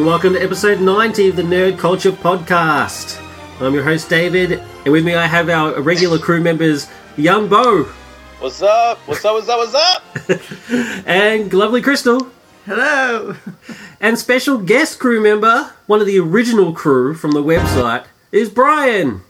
Hello and welcome to episode 90 of the Nerd Culture Podcast. I'm your host David, and with me I have our regular crew members, Young Bo What's up? What's up? What's up? What's up? and lovely Crystal, Hello. and special guest crew member, one of the original crew from the website, is Brian.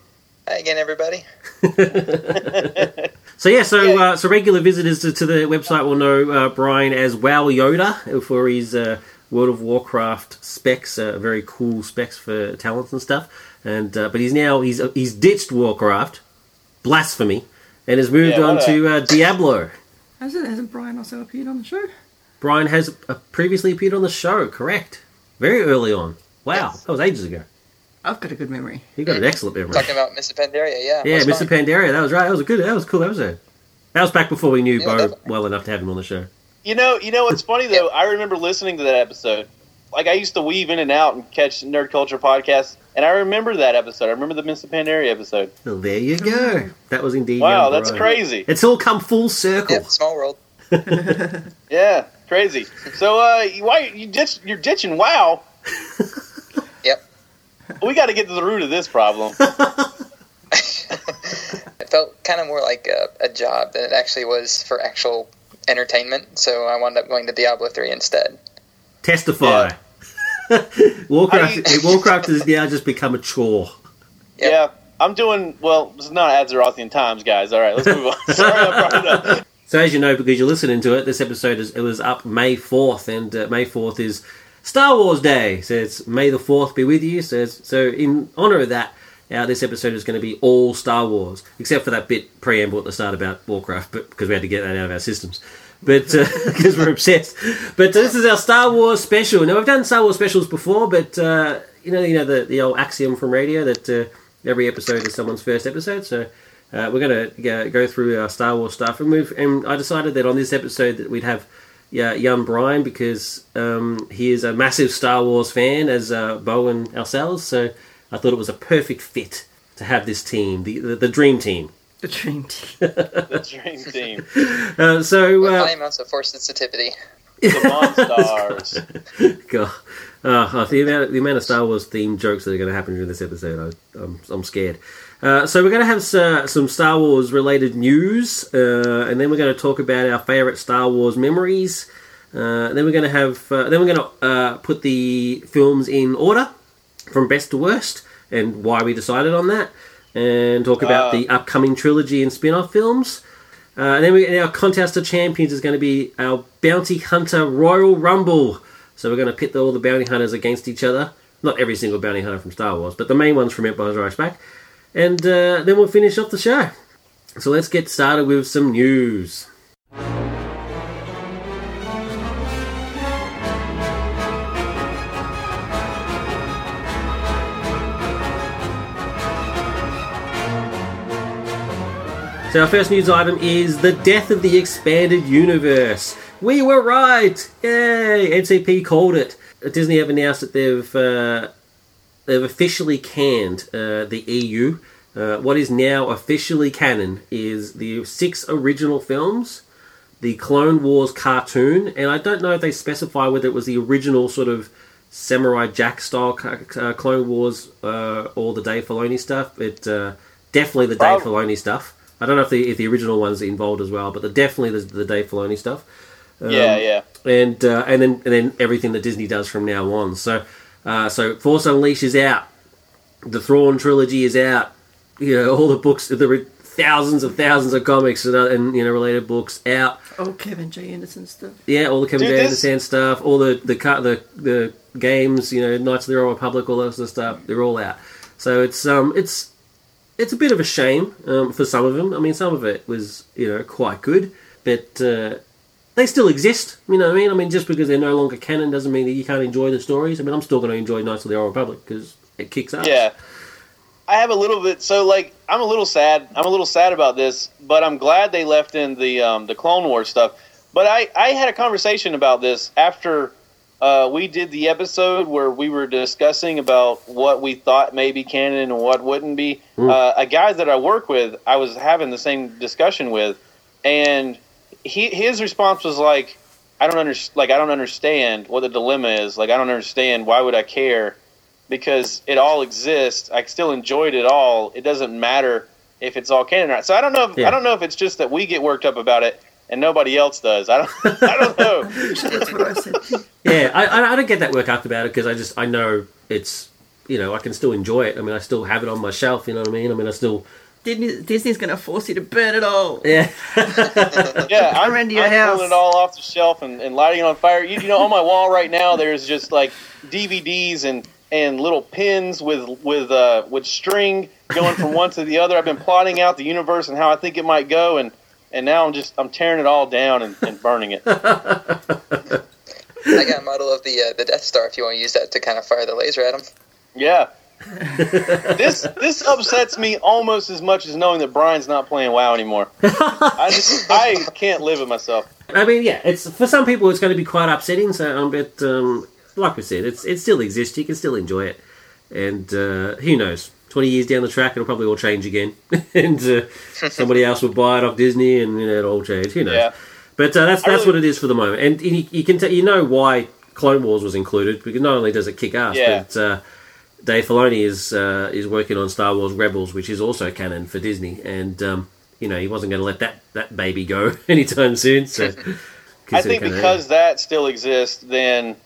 Hi again, everybody. So yeah, so Yay. uh, so regular visitors to, to the website will know uh, Brian as Wow Yoda for his uh, World of Warcraft specs, uh, very cool specs for talents and stuff. And uh, but he's now he's he's ditched Warcraft, blasphemy, and has moved Yeah, on a- to uh, Diablo. Hasn't, hasn't Brian also appeared on the show? Brian has uh, previously appeared on the show, correct? Very early on. Wow, Yes. that was ages ago. I've got a good memory. He got an excellent memory. Talking about Mr. Pandaria, yeah. Yeah, Mr. fine. Pandaria, that was right. That was a good. That was a cool episode. That was back before we knew Yeah, Bo definitely. well enough to have him on the show. You know, you know what's funny though? I remember listening to that episode. Like I used to weave in and out and catch nerd culture podcasts, and I remember that episode. I remember the Mr. Pandaria episode. Well, there you go. That was indeed. Wow, that's Brian. crazy. It's all come full circle. Yeah, small world. Yeah, crazy. So, uh, why you ditch, you're ditching WoW? Yep. We got to get to the root of this problem. It felt kind of more like a, a job than it actually was for actual entertainment. So I wound up going to Diablo 3 instead. Testify. Warcraft. I- Warcraft has now just become a chore. Yep. Yeah, I'm doing well. It's not Azerothian times, guys. All right, let's move on. Sorry, I brought it up. So as you know, because you're listening to it, this episode is it was up May fourth, and uh, May fourth is Star Wars Day. So it's May the fourth be with you. So it's, so in honor of that, uh, this episode is going to be all Star Wars, except for that bit preamble at the start about Warcraft, but because we had to get that out of our systems. But because we're obsessed, but this is our Star Wars special. Now we've done Star Wars specials before, but uh, you know, you know the, the old axiom from radio that uh, every episode is someone's first episode. So uh, we're going to go, through our Star Wars stuff, and we've and I decided that on this episode that we'd have yeah, young Brian because um, he is a massive Star Wars fan, as uh, Bo ourselves. So I thought it was a perfect fit to have this team, the the, the dream team. The dream team. The dream team, Uh, so With uh, high amounts of force sensitivity. the Monstars. God, uh, the amount the amount of Star Wars themed jokes that are going to happen during this episode, I, I'm I'm scared. Uh, so we're going to have uh, some Star Wars related news, uh, and then we're going to talk about our favorite Star Wars memories. Uh, then we're going to have uh, then we're going to uh, put the films in order from best to worst and why we decided on that, and talk about Uh. the upcoming trilogy and spin-off films. Uh, and then we, and our contest of champions is going to be our bounty hunter Royal Rumble. So we're going to pit all the bounty hunters against each other. Not every single bounty hunter from Star Wars, but the main ones from Empire Strikes Back. And uh, then we'll finish off the show. So let's get started with some news. So our first news item is the death of the expanded universe. We were right! Yay! NCP called it. Disney have announced that they've uh, they've officially canned uh, the EU. Uh, what is now officially canon is the six original films, the Clone Wars cartoon, and I don't know if they specify whether it was the original sort of Samurai Jack style uh, Clone Wars uh, or the Dave Filoni stuff. It uh, definitely the Dave Filoni stuff. I don't know if the if the original one's involved as well, but the, definitely the, the Dave Filoni stuff yeah, yeah. and uh, and then and then everything that Disney does from now on. So uh, so Force Unleashed is out, the Thrawn trilogy is out. You know all the books, the re- thousands of thousands of comics and, uh, and you know related books out. Oh, Kevin J. Anderson stuff. Yeah, all the Kevin Dude, J. this- Anderson stuff, all the the car, the the games, you know, Knights of the Old Republic, all that sort of stuff. They're all out. So it's um it's it's a bit of a shame um, for some of them. I mean, some of it was you know quite good, but uh, they still exist. You know what I mean? I mean, just because they're no longer canon doesn't mean that you can't enjoy the stories. I mean, I'm still going to enjoy Knights of the Old Republic because it kicks ass. Yeah. I have a little bit so like I'm a little sad. I'm a little sad about this, but I'm glad they left in the um, the Clone Wars stuff. But I I had a conversation about this after uh, we did the episode where we were discussing about what we thought may be canon and what wouldn't be. Uh, a guy that I work with, I was having the same discussion with, and he his response was like, I don't under, like I don't understand what the dilemma is. Like I don't understand why would I care because it all exists. I still enjoyed it all. It doesn't matter if it's all canon or not. So I don't know. If, Yeah. I don't know if it's just that we get worked up about it and nobody else does. I don't. I don't know. That's what I said. Yeah, I, I I don't get that work up about it because I just I know it's you know I can still enjoy it. I mean, I still have it on my shelf. You know what I mean? I mean, I still Disney, Disney's going to force you to burn it all. yeah. Yeah, I'm, Come into your I'm house. pulling it all off the shelf and, and lighting it on fire. You, you know, on my wall right now, there's just like DVDs and, and little pins with with uh, with string going from one to the other. I've been plotting out the universe and how I think it might go, and and now I'm just I'm tearing it all down and, and burning it. I got a model of the uh, the Death Star if you want to use that to kind of fire the laser at him. Yeah. this this upsets me almost as much as knowing that Brian's not playing WoW anymore. I just I can't live with myself. I mean, yeah, it's for some people it's going to be quite upsetting. So, um, but um, like we said, it's it still exists. You can still enjoy it, and uh, who knows? Twenty years down the track, it'll probably all change again, and uh, somebody else will buy it off Disney, and you know, it'll all change. Who knows? Yeah. But uh, that's that's really- what it is for the moment, and you, you can t- you know why Clone Wars was included because not only does it kick ass, Yeah. but uh, Dave Filoni is uh, is working on Star Wars Rebels, which is also canon for Disney, and um, you know he wasn't going to let that that baby go anytime soon. So I think because that still exists, then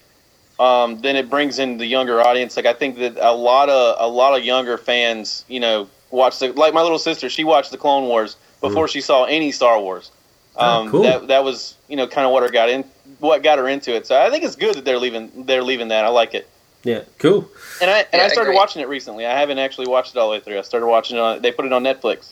um, then it brings in the younger audience. Like I think that a lot of a lot of younger fans, you know, watch the like my little sister. She watched the Clone Wars before she saw any Star Wars. Oh, Um, cool. That that was you know kind of what her got in what got her into it. So I think it's good that they're leaving they're leaving that. I like it. yeah, cool. And I and Yeah, I I started agree. watching it recently. I haven't actually watched it all the way through. I started watching it. on They put it on Netflix.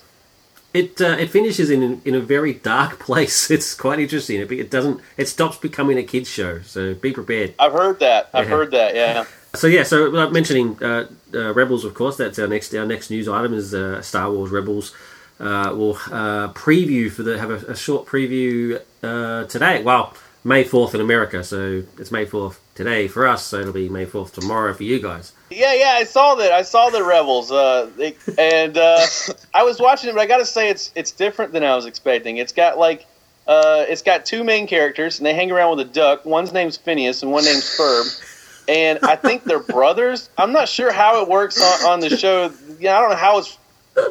It uh, it finishes in in a very dark place. It's quite interesting. It, it doesn't. It stops becoming a kids show. So be prepared. I've heard that. I've Yeah. heard that. Yeah. So yeah, so like mentioning uh, uh, Rebels, of course, that's our next our next news item is uh, Star Wars Rebels. Uh, we'll uh, preview for the have a, a short preview uh, today. Well, May fourth in America, so it's May fourth today for us. So it'll be May fourth tomorrow for you guys. Yeah, yeah, I saw that. I saw the Rebels, uh, they, and uh, I was watching it, but I got to say it's it's different than I was expecting. It's got like uh, it's got two main characters, and they hang around with a duck. One's name's Phineas, and one name's Ferb, and I think they're brothers. I'm not sure how it works on, on the show. Yeah, I don't know how it's,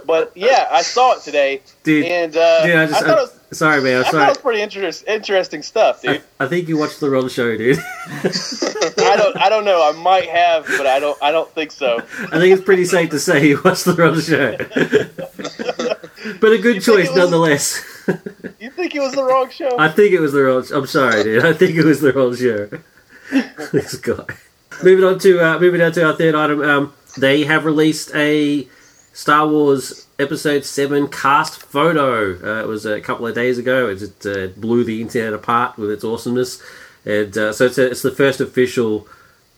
but yeah, I saw it today, Dude, and uh, dude, I just I thought it was, sorry, man. I'm I thought it sorry. was pretty interest, interesting stuff, dude. I think you watched the wrong show, dude. I don't, I don't know. I might have, but I don't, I don't think so. I think it's pretty safe to say you watched the wrong show. but a good think choice was- nonetheless. You think it was the wrong show? I think it was the wrong. I'm sorry, dude. I think it was the wrong show. this guy. Moving on to uh, moving on to our third item. Um, they have released a Star Wars Episode Seven cast photo. Uh, it was a couple of days ago. It just uh, blew the internet apart with its awesomeness, and uh, so it's, a, it's the first official.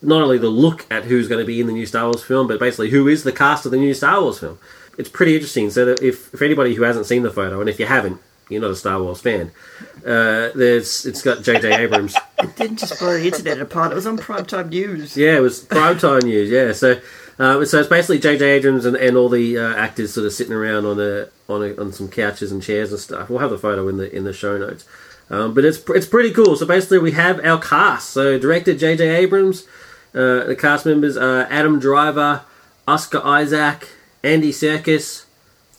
Not only the look at who's going to be in the new Star Wars film, but basically who is the cast of the new Star Wars film. It's pretty interesting. So if, if anybody who hasn't seen the photo, and if you haven't, you're not a Star Wars fan. Uh, there's it's got J.J. Abrams. It didn't just blow the internet apart. It was on primetime news. Yeah, it was primetime news. Yeah, so uh, so it's basically J.J. Abrams and, and all the uh, actors sort of sitting around on a on a, on some couches and chairs and stuff. We'll have the photo in the in the show notes. Um, but it's it's pretty cool. So basically, we have our cast. So director J.J. Abrams. Uh, the cast members are Adam Driver, Oscar Isaac, Andy Serkis.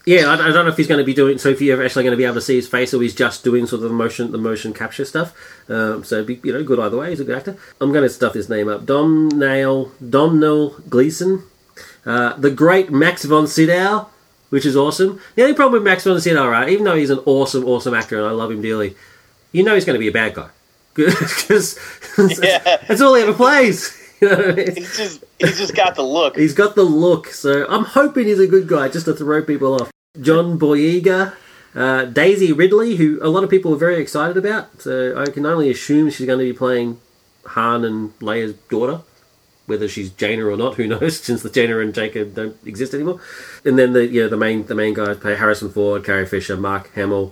Yeah, I, I don't know if he's going to be doing. So if you're actually going to be able to see his face, or he's just doing sort of the motion, the motion capture stuff. Um, so it'd be, you know, good either way. He's a good actor. I'm going to stuff his name up. Dom Nail, Domhnall Gleeson, uh, the great Max von Sydow, which is awesome. The only problem with Max von Sydow, right? Even though he's an awesome, awesome actor and I love him dearly, you know he's going to be a bad guy because Yeah. that's all he ever plays. You know I mean? He's just, he's just got the look. He's got the look, so I'm hoping he's a good guy just to throw people off. John Boyega, uh, Daisy Ridley, who a lot of people are very excited about. So I can only assume she's going to be playing Han and Leia's daughter. Whether she's Jaina or not, who knows? Since the Jaina and Jacob don't exist anymore. And then the you know the main the main guys play Harrison Ford, Carrie Fisher, Mark Hamill,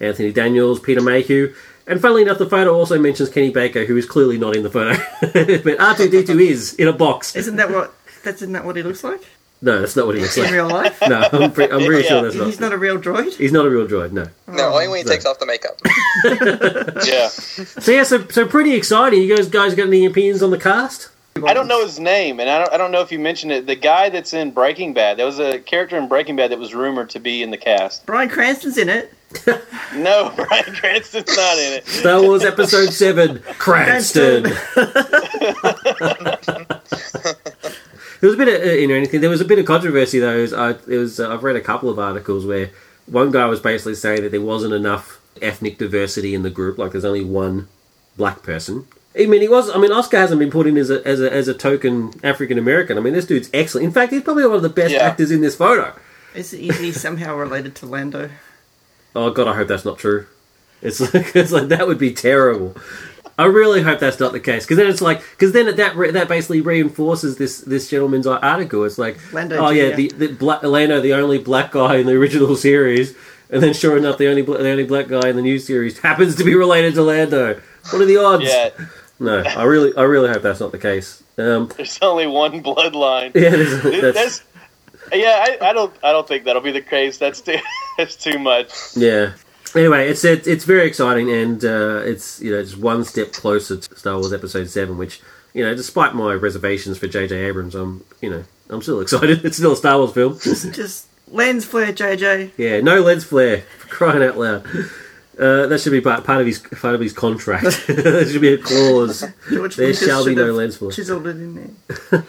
Anthony Daniels, Peter Mayhew. And funnily enough, the photo also mentions Kenny Baker, who is clearly not in the photo. but R2D2 is in a box. Isn't that what? That's isn't that what he looks like? No, that's not what he looks like. In real life? No, I'm, pre- I'm pretty sure that's not. He's not a real droid? He's not a real droid. No. No, only when he no. takes off the makeup. Yeah, So yeah, so so pretty exciting. You guys guys got any opinions on the cast? I don't know his name, and I don't, I don't know if you mentioned it. The guy that's in Breaking Bad, there was a character in Breaking Bad that was rumored to be in the cast. Bryan Cranston's in it. No, Bryan Cranston's not in it. Star Wars Episode Seven, Cranston. There was a bit of uh, you know anything. There was a bit of controversy though. It was, I, it was uh, I've read a couple of articles where one guy was basically saying that there wasn't enough ethnic diversity in the group. Like there's only one black person. I mean, he was. I mean, Oscar hasn't been put in as a as a, as a token African American. I mean, this dude's excellent. In fact, he's probably one of the best Yeah. actors in this photo. Is, is he somehow related to Lando? Oh God, I hope that's not true. It's like it's like that would be terrible. I really hope that's not the case because then it's like because then that re- that basically reinforces this this gentleman's article. It's like Lando oh yeah, the, the black Lando, the only black guy in the original series, and then sure enough, the only bla- the only black guy in the new series happens to be related to Lando. What are the odds? Yeah, No, I really I really hope that's not the case. Um, there's only one bloodline. yeah, there's- that's, That's, yeah, I, I don't I don't think that'll be the case. That's too that's too much. Yeah. Anyway, it's it's, it's very exciting, and uh, it's you know just one step closer to Star Wars Episode Seven, which you know, despite my reservations for J.J. Abrams, I'm you know I'm still excited. It's still a Star Wars film. Just lens flare, JJ. yeah, no lens flare for crying out loud. Uh, that should be part, part of his part of his contract. there should be a clause. George There shall be no lens flare. Chiseled it in there.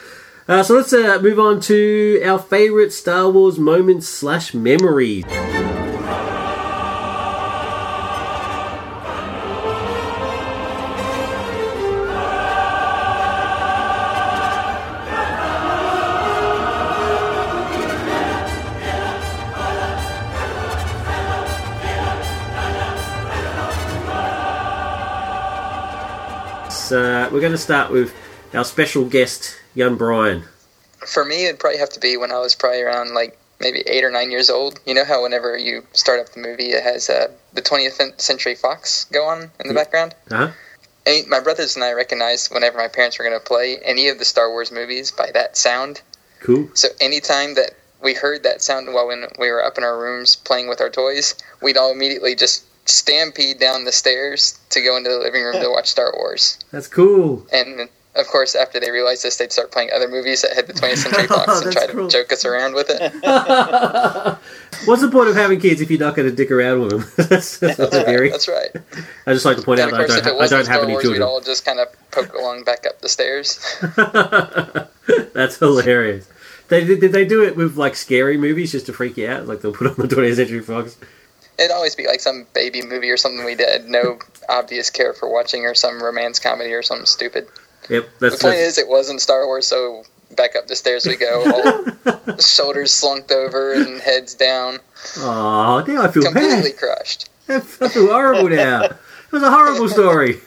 Uh, so let's uh, move on to our favorite Star Wars moments slash memories. We're going to start with our special guest, young Brian. For me, it'd probably have to be when I was probably around like maybe eight or nine years old. You know how whenever you start up the movie, it has uh, the 20th Century Fox go on in the background. Uh-huh. And my brothers and I recognized whenever my parents were going to play any of the Star Wars movies by that sound. Cool. So anytime that we heard that sound while when we were up in our rooms playing with our toys, we'd all immediately just stampede down the stairs to go into the living room to watch Star Wars. That's cool. And of course, after they realized this, they'd start playing other movies that had the 20th Century oh, Fox and That's try to joke us around with it. What's the point of having kids if you're not going to dick around with them? that's, that's my theory. That's right. I just like to point And out that I don't, I don't have Star any Wars, we'd all just kind of poke along back up the stairs. That's hilarious. They, did, did they do it with like scary movies just to freak you out? Like they'll put on the 20th Century Fox. It'd always be like some baby movie or something we did, no obvious care for watching, or some romance comedy or something stupid. Yep, The point that's is, it wasn't Star Wars, so back up the stairs we go, all shoulders slunked over and heads down, oh, now I feel completely bad. crushed. I feel horrible now. It was a horrible story.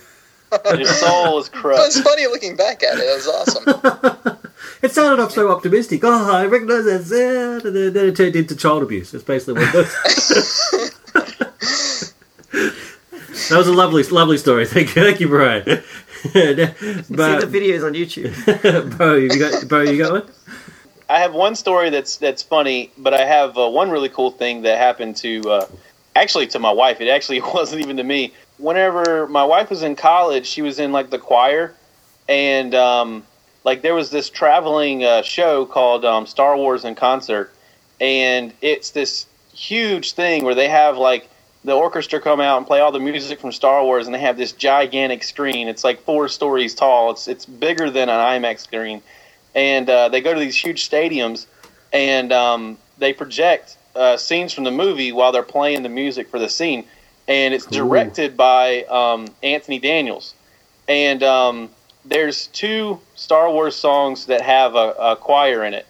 Your soul is But crushed. it's funny looking back at it. It was awesome. It started off so optimistic. Oh, I recognise that sound, and then, then it turned into child abuse. That's basically what it was. that was a lovely, lovely story. Thank you, thank you, Brian. You see the videos on YouTube. bro, you got, bro, you got one? I have one story that's that's funny, but I have uh, one really cool thing that happened to uh, actually to my wife. It actually wasn't even to me. Whenever my wife was in college, she was in like the choir, and um, like there was this traveling uh, show called um, Star Wars in Concert, and it's this huge thing where they have like the orchestra come out and play all the music from Star Wars, and they have this gigantic screen. It's like four stories tall. It's it's bigger than an IMAX screen, and uh, they go to these huge stadiums, and um, they project uh, scenes from the movie while they're playing the music for the scene, and it's directed by um, Anthony Daniels, and um, there's two Star Wars songs that have a, a choir in it,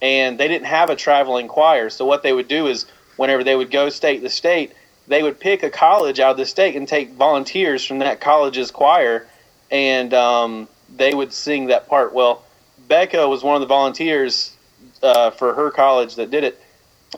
and they didn't have a traveling choir. So what they would do is, whenever they would go state to state, they would pick a college out of the state and take volunteers from that college's choir, and um, they would sing that part. Well, Becca was one of the volunteers uh, for her college that did it.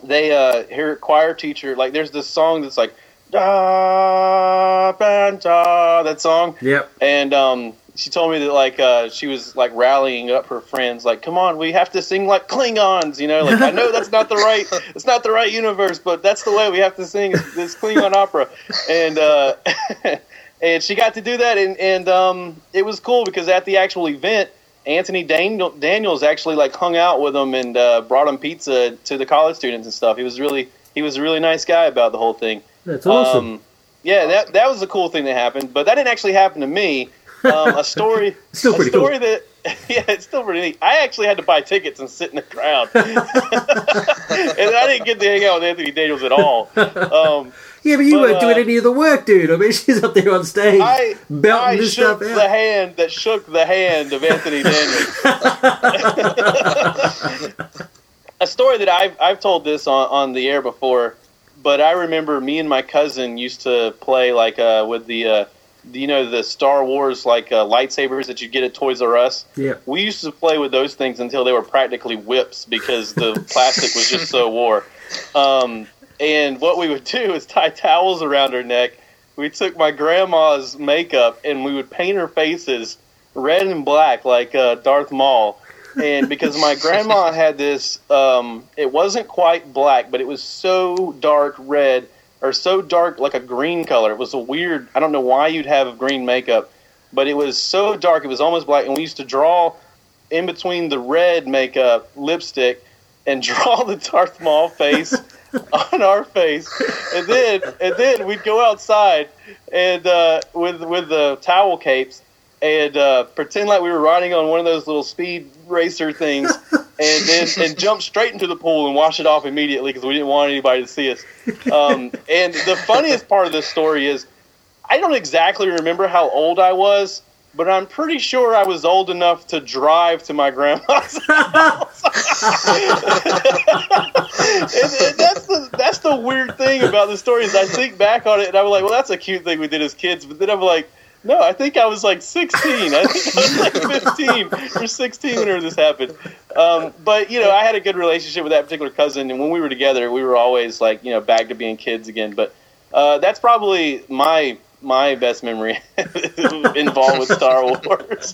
They uh, her choir teacher like there's this song that's like da da that song Yep. and um, she told me that like uh, she was like rallying up her friends, like, "Come on, we have to sing like Klingons," you know. Like I know that's not the right, it's not the right universe, but that's the way we have to sing this Klingon opera, and uh, and she got to do that, and and um, it was cool because at the actual event, Anthony Daniel, Daniels actually like hung out with them and uh, brought them pizza to the college students and stuff. He was really he was a really nice guy about the whole thing. That's awesome. Um, yeah, that that was a cool thing that happened, but that didn't actually happen to me. Um, a story, Still a pretty cool. story that, yeah, it's still pretty neat. I actually had to buy tickets and sit in the crowd, and I didn't get to hang out with Anthony Daniels at all. Um, yeah, but you but, weren't doing uh, any of the work, dude. I mean, she's up there on stage I, belting I this shook stuff the hand that shook the hand of Anthony Daniels. a story that I've I've told this on, on the air before, but I remember me and my cousin used to play like uh, with the uh, the- you know the Star Wars like uh, lightsabers that you get at Toys R Us. Yeah. We used to play with those things until they were practically whips because the plastic was just so wore. Um, and what we would do is tie towels around her neck. We took my grandma's makeup and we would paint her faces red and black like uh, Darth Maul. And because my grandma had this, um, it wasn't quite black, but it was so dark red or so dark like a green color. It was a weird. I don't know why you'd have green makeup, but it was so dark. It was almost black, and we used to draw in between the red makeup lipstick and draw the Darth Maul face on our face, and then and then we'd go outside and uh, with with the towel capes and uh, pretend like we were riding on one of those little speed racer things, and then and jump straight into the pool and wash it off immediately because we didn't want anybody to see us. Um, and the funniest part of this story is I don't exactly remember how old I was. But I'm pretty sure I was old enough to drive to my grandma's house. and, and that's the that's the weird thing about the story is I think back on it and I'm like, well, that's a cute thing we did as kids. But then I'm like, no, I think I was like 16. I think I was like 15 or 16 whenever this happened. Um, but you know, I had a good relationship with that particular cousin, and when we were together, we were always like, you know, back to being kids again. But uh, that's probably my my best memory involved with Star Wars.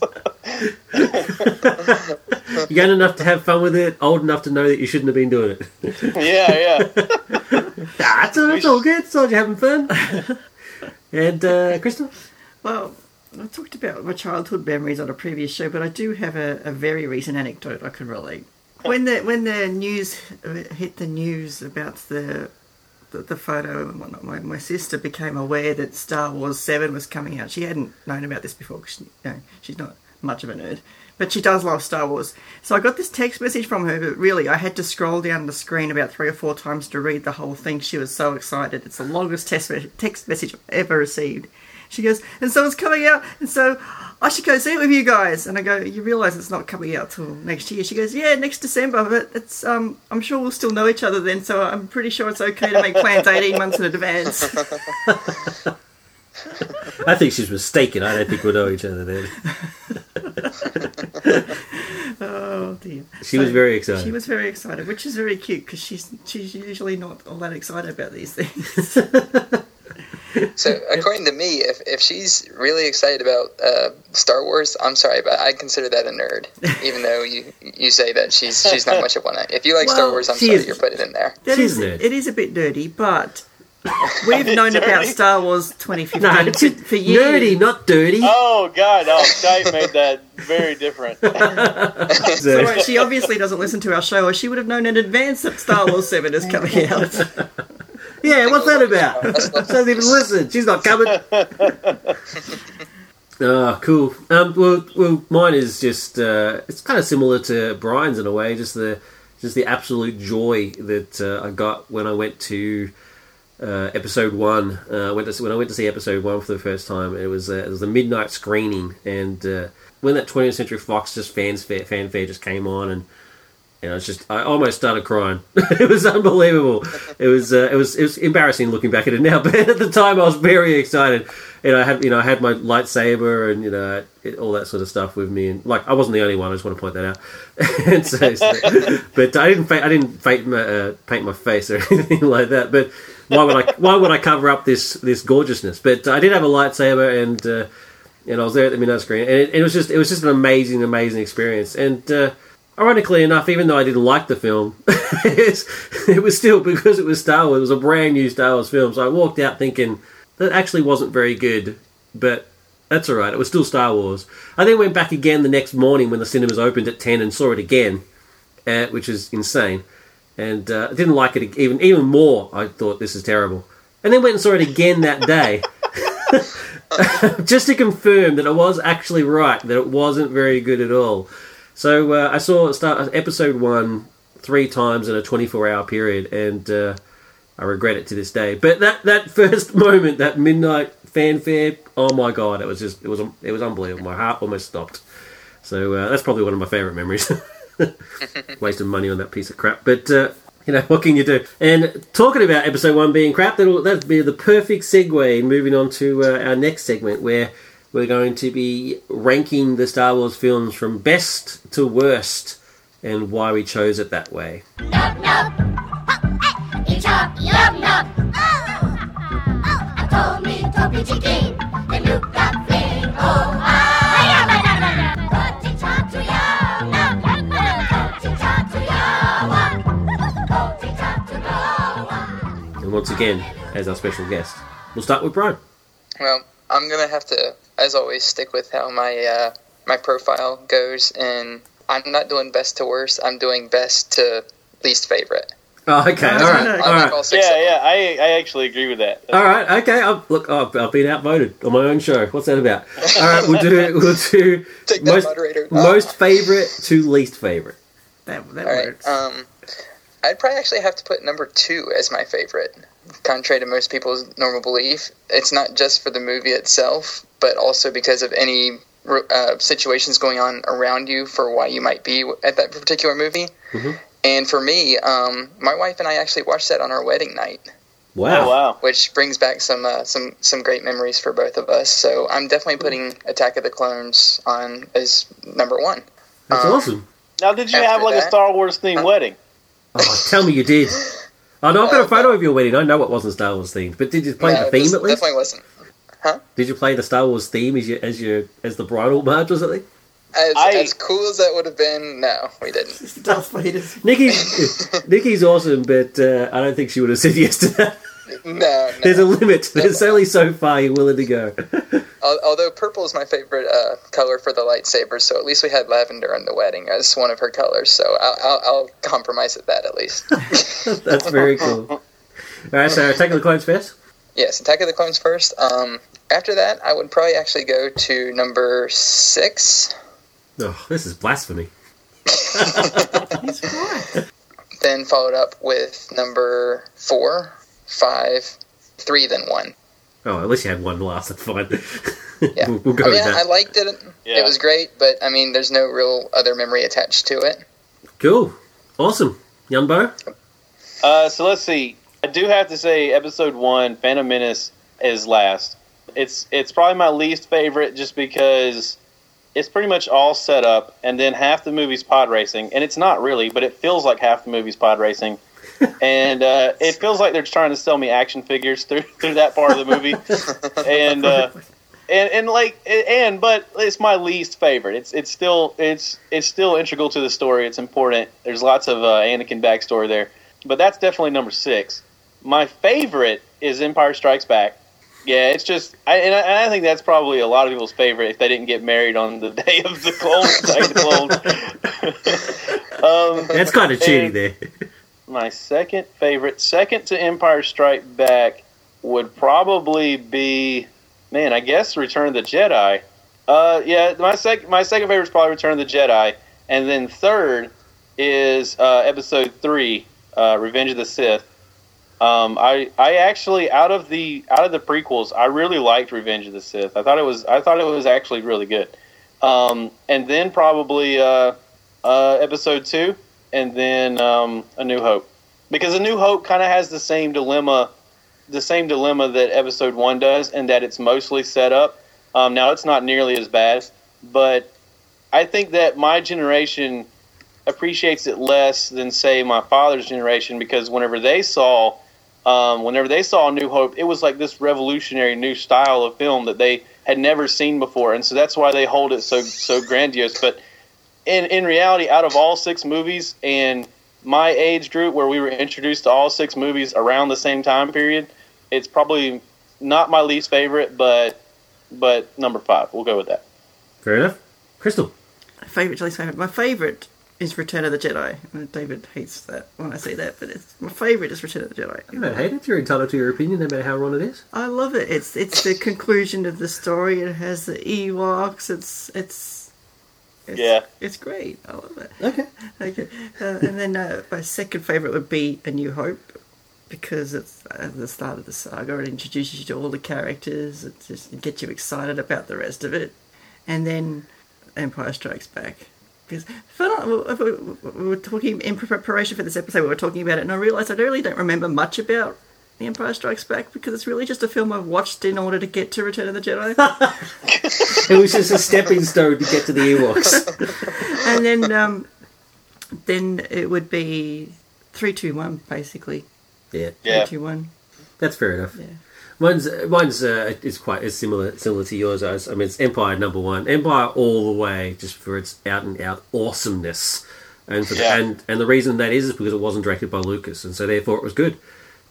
Young enough to have fun with it, old enough to know that you shouldn't have been doing it. yeah, yeah. Ah, it's, all- it's all good. It's all you're having fun. and uh, Crystal, Well, I talked about my childhood memories on a previous show, but I do have a, a very recent anecdote I can relate. When the when the news hit the news about the the, the photo whatnot, my, my sister became aware that Star Wars Seven was coming out. She hadn't known about this before because she, you know, she's not much of a nerd, but she does love Star Wars. So I got this text message from her, but really I had to scroll down the screen about three or four times to read the whole thing. She was so excited. It's the longest text text message I've ever received. She goes, and so it's coming out, and so I should go see it with you guys. And I go, you realise it's not coming out till next year? She goes, yeah, next December, but it's um, I'm sure we'll still know each other then, so I'm pretty sure it's okay to make plans 18 months in advance. I think she's mistaken. I don't think we'll know each other then. oh dear. She was very excited. She was very excited, which is very cute because she's she's usually not all that excited about these things. So, according to me, if, if she's really excited about uh, Star Wars, I'm sorry, but I consider that a nerd. Even though you you say that she's she's not much of one. If you like Star Wars, I'm sorry is- you're putting in there. That She's is, a nerd. it is a bit nerdy, but we've known about Star Wars 2015 no, for, for years. nerdy, not dirty. Oh God, oh Skype made that very different. So- So, right, she obviously doesn't listen to our show, or she would have known in advance that Star Wars 7 is coming out. yeah, what's that about? She doesn't even listen. She's not coming. Ah, cool. Um, well, well, mine is just uh, it's kind of similar to Brian's in a way. Just the just the absolute joy that uh, I got when I went to uh, episode one. Uh, went to when I went to see episode one for the first time. It was uh, it was a midnight screening, and uh, when that 20th Century Fox just fanfare fanfare just came on, and and I was just I almost started crying. it was unbelievable. It was uh, it was it was embarrassing looking back at it now, but at the time I was very excited. And I had you know I had my lightsaber and you know it, all that sort of stuff with me, and like I wasn't the only one. I just want to point that out. so, so- but I didn't fa- I didn't paint my, uh, paint my face or anything like that. But why would I why would I cover up this this gorgeousness? But I did have a lightsaber and. Uh, and I was there at the midnight screen, and it, it was just it was just an amazing, amazing experience. And uh, ironically enough, even though I didn't like the film, it was still because it was Star Wars. It was a brand new Star Wars film, so I walked out thinking that actually wasn't very good, but that's all right. It was still Star Wars. I then went back again the next morning when the cinemas opened at ten and saw it again, uh, which is insane. And uh, didn't like it even even more. I thought this is terrible, and then went and saw it again that day. just to confirm that I was actually right, that it wasn't very good at all. So uh, I saw start episode one three times in a 24 hour period, and uh, I regret it to this day. But that that first moment, that midnight fanfare, oh my god, it was just it was it was unbelievable. My heart almost stopped. So uh, that's probably one of my favorite memories. Wasting money on that piece of crap, but. Uh, you know what can you do? And talking about episode one being crap, that'll that'd be the perfect segue. Moving on to uh, our next segment, where we're going to be ranking the Star Wars films from best to worst, and why we chose it that way. Up, yum nub. I told me thing. Oh, I. And once again, as our special guest, we'll start with Brian. Well, I'm gonna have to, as always, stick with how my uh, my profile goes, and I'm not doing best to worst. I'm doing best to least favorite. Oh, okay, all No, right, no, no. all I like right, all six of Yeah, yeah, I I actually agree with that. all right, okay. I've, look, I've, I've been outvoted on my own show. What's that about? All right, we'll do it we'll do Take that, most moderator. most favorite to least favorite. That, that All right. works. Um, I'd probably actually have to put number two as my favorite. Contrary to most people's normal belief, it's not just for the movie itself, but also because of any uh, situations going on around you for why you might be at that particular movie. Mhm. And for me, um, my wife and I actually watched that on our wedding night, Wow. Oh wow. which brings back some uh, some some great memories for both of us. So I'm definitely putting Attack of the Clones on as number one. That's Um, awesome. Now, did you have like a Star Wars themed wedding? Oh, tell me you did. I know I've got a photo of your wedding. I know it wasn't Star Wars themed, but did you play No, the it theme was- at least? Definitely wasn't. Huh? Did you play the Star Wars theme as your as your as the bridal march or something? As, I- as cool as that would have been, no, we didn't. It's Darth Vader's. Nikki's Nikki's awesome, but uh, I don't think she would have said yes to that. No, no. There's a limit. There's only so far you're willing to go. Although purple is my favorite uh, color for the lightsaber, so at least we had lavender on the wedding as one of her colors. So I'll, I'll, I'll compromise at that at least. That's very cool. All right, so Attack of the Clones first. yes, Attack of the Clones first. Um, after that, I would probably actually go to number six, Oh, this is blasphemy. He's then followed up with number four, five, three, then one. Oh, at least you had one last. That's fine. Yeah. we'll, we'll go I mean, with that. I liked it. Yeah. It was great, but I mean, there's no real other memory attached to it. Cool. Awesome. Yumbo? Uh, so let's see. I do have to say, episode one, Phantom Menace, is last. It's it's probably my least favorite, just because it's pretty much all set up, and then half the movie's pod racing, and it's not really, but it feels like half the movie's pod racing, and uh, it feels like they're trying to sell me action figures through through that part of the movie, and. Uh, and, and like and but it's my least favorite. It's it's still it's it's still integral to the story. It's important. There's lots of uh, Anakin backstory there, but that's definitely number six. My favorite is Empire Strikes Back. Yeah, it's just I, and, I, and I think that's probably a lot of people's favorite if they didn't get married on the day of the clones. Day the clones. um, That's kind of cheating And- there. My second favorite, second to Empire Strike Back, would probably be, man, I guess Return of the Jedi. Uh, yeah, my second my second favorite is probably Return of the Jedi, and then third is uh, Episode Three, uh, Revenge of the Sith. Um, I I actually out of the out of the prequels, I really liked Revenge of the Sith. I thought it was I thought it was actually really good. Um, and then probably uh, uh, Episode Two, and then um, A New Hope, because A New Hope kind of has the same dilemma, the same dilemma that Episode One does, and that it's mostly set up. Um, now it's not nearly as bad, but I think that my generation appreciates it less than say my father's generation because whenever they saw um, whenever they saw New Hope, it was like this revolutionary new style of film that they had never seen before, and so that's why they hold it so so grandiose. But in in reality, out of all six movies, and my age group where we were introduced to all six movies around the same time period, it's probably not my least favorite, but but number five. We'll go with that. Fair enough. Crystal. My favorite, least favorite. My favorite is Return of the Jedi. And David hates that when I say that, but it's my favorite is Return of the Jedi. You don't hate it. You're entitled to your opinion, no matter how wrong it is. I love it. It's it's the conclusion of the story. It has the Ewoks. It's it's, it's Yeah. It's great. I love it. Okay. Okay, uh, and then uh, my second favorite would be A New Hope because it's at the start of the saga. It introduces you to all the characters. It just it gets you excited about the rest of it, and then Empire Strikes Back. Because if I don't- if we we were talking in preparation for this episode, we were talking about it, and I realised I really don't remember much about The Empire Strikes Back because it's really just a film I've watched in order to get to Return of the Jedi. It was just a stepping stone to get to the Ewoks. and then um, then it would be three, two, one, basically. yeah, Yeah. Three, two, one. that's fair enough. Yeah. Mine's mine's uh, is quite is similar similar to yours. I I mean, it's Empire number one. Empire all the way, just for its out and out awesomeness, and for Yeah. the, and and the reason that is is because it wasn't directed by Lucas, and so therefore it was good.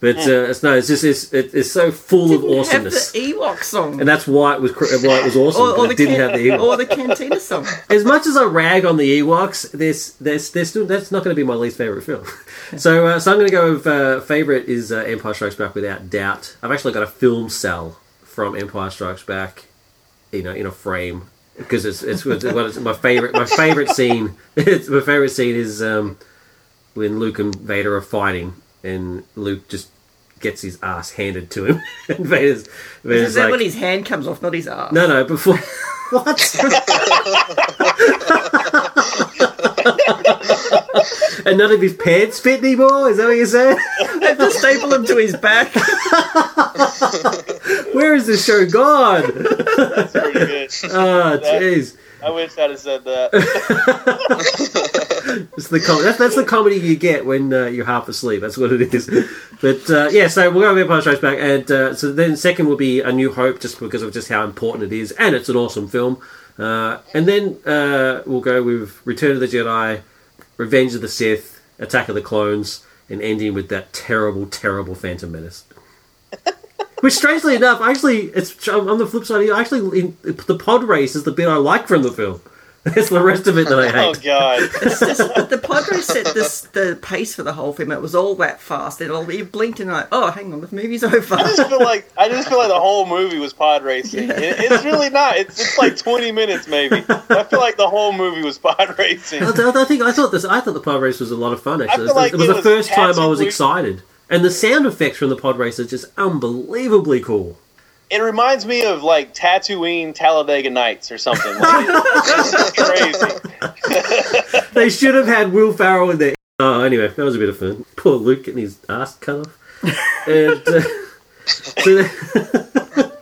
But uh, it's no, it's just it's, it, it's so full of Didn't awesomeness, have the Ewok song. and that's why it was why it was awesome. or, or the it didn't can- have the Ewoks. or the Cantina song. as much as I rag on the Ewoks, there's, there's, there's still that's not going to be my least favorite film. so, uh, so I'm going to go with uh, favorite is uh, Empire Strikes Back without doubt. I've actually got a film cell from Empire Strikes Back, you know, in a frame because it's it's, it's, it's my favorite. My favorite scene. It's, my favorite scene is um, when Luke and Vader are fighting, and Luke just gets his ass handed to him, and Vader's, Vader's Is that like, when his hand comes off, not his arm? no, no, before. what? and none of his pants fit anymore? Is that what you're saying? They have to staple him to his back. Where is this show gone? That's pretty good. Oh, jeez. I wish I'd have said that. It's the com- that's, that's the comedy you get when uh, you're half asleep. That's what it is. But uh, yeah, so we'll go with Empire Strikes Back, and uh, so then second will be A New Hope, just because of just how important it is, and it's an awesome film. Uh, and then uh, we'll go with Return of the Jedi, Revenge of the Sith, Attack of the Clones, and ending with that terrible, terrible Phantom Menace. Which, strangely enough, actually, it's on the flip side. Actually, in, the pod race is the bit I like from the film. It's the rest of it that I oh, hate. oh God. It's just that the pod race set this the pace for the whole film. It was all that fast. It all you blinked and like, oh, hang on, the movie's over. I just feel like I just feel like the whole movie was pod racing. Yeah. It, it's really not. It's it's like twenty minutes maybe. I feel like the whole movie was pod racing. I, I think I thought this. I thought the pod race was a lot of fun. Actually, feel like it was, it the was first time I was excited, and the sound effects from the pod race are just unbelievably cool. It reminds me of like Tatooine Talladega Nights or something. Like, crazy. They should have had Will Ferrell in there. Oh, anyway, that was a bit of fun. Poor Luke getting his ass cut off. and, uh, so then,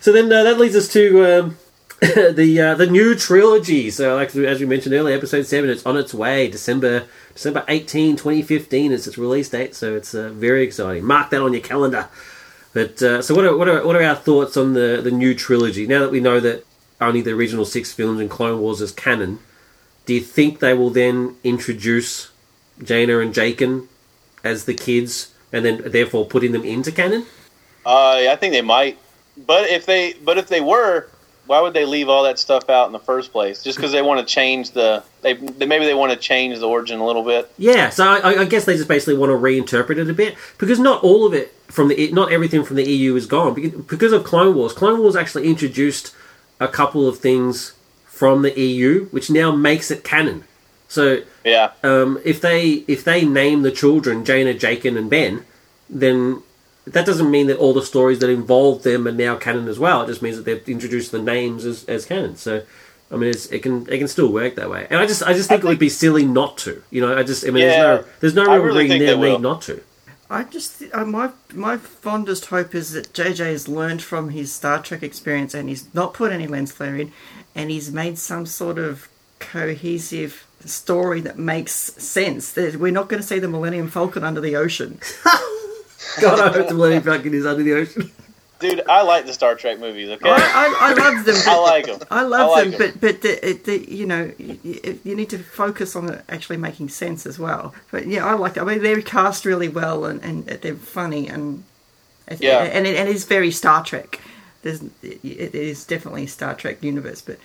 so then uh, that leads us to um, the uh, the new trilogy. So, like as we mentioned earlier, episode seven, it's on its way. December December 18, 2015 is its release date. So it's uh, very exciting. Mark that on your calendar. But uh, so, what are, what are what are our thoughts on the the new trilogy? Now that we know that only the original six films and Clone Wars is canon, do you think they will then introduce Jaina and Jaken as the kids, and then therefore putting them into canon? Uh, I think they might. But if they but if they were, why would they leave all that stuff out in the first place? Just because they want to change the they, they maybe they want to change the origin a little bit. Yeah, so I, I guess they just basically want to reinterpret it a bit because not all of it from the not everything from the EU is gone because, of Clone Wars. Clone Wars actually introduced a couple of things from the EU, which now makes it canon. So Yeah, um, if they if they name the children Jaina, Jaken, and Ben, then that doesn't mean that all the stories that involve them are now canon as well. It just means that they've introduced the names as, as canon. So, I mean, it's, it can it can still work that way. And I just I just think, it would be silly not to. You know, I just I mean, Yeah, there's no there's no real really reason there will. need not to. I just uh, my my fondest hope is that JJ has learned from his Star Trek experience and he's not put any lens flare in, and he's made some sort of cohesive story that makes sense. That we're not going to see the Millennium Falcon under the ocean. God, I hope the bloody fucking is under the ocean. Dude, I like the Star Trek movies. Okay, I, I, I love them. I like them. I love I like them, but but the, the, you know you, you need to focus on it actually making sense as well. But yeah, I like. I mean, they're cast really well and, and they're funny and Yeah. and it, and it's very Star Trek. There's it, it is definitely Star Trek universe, but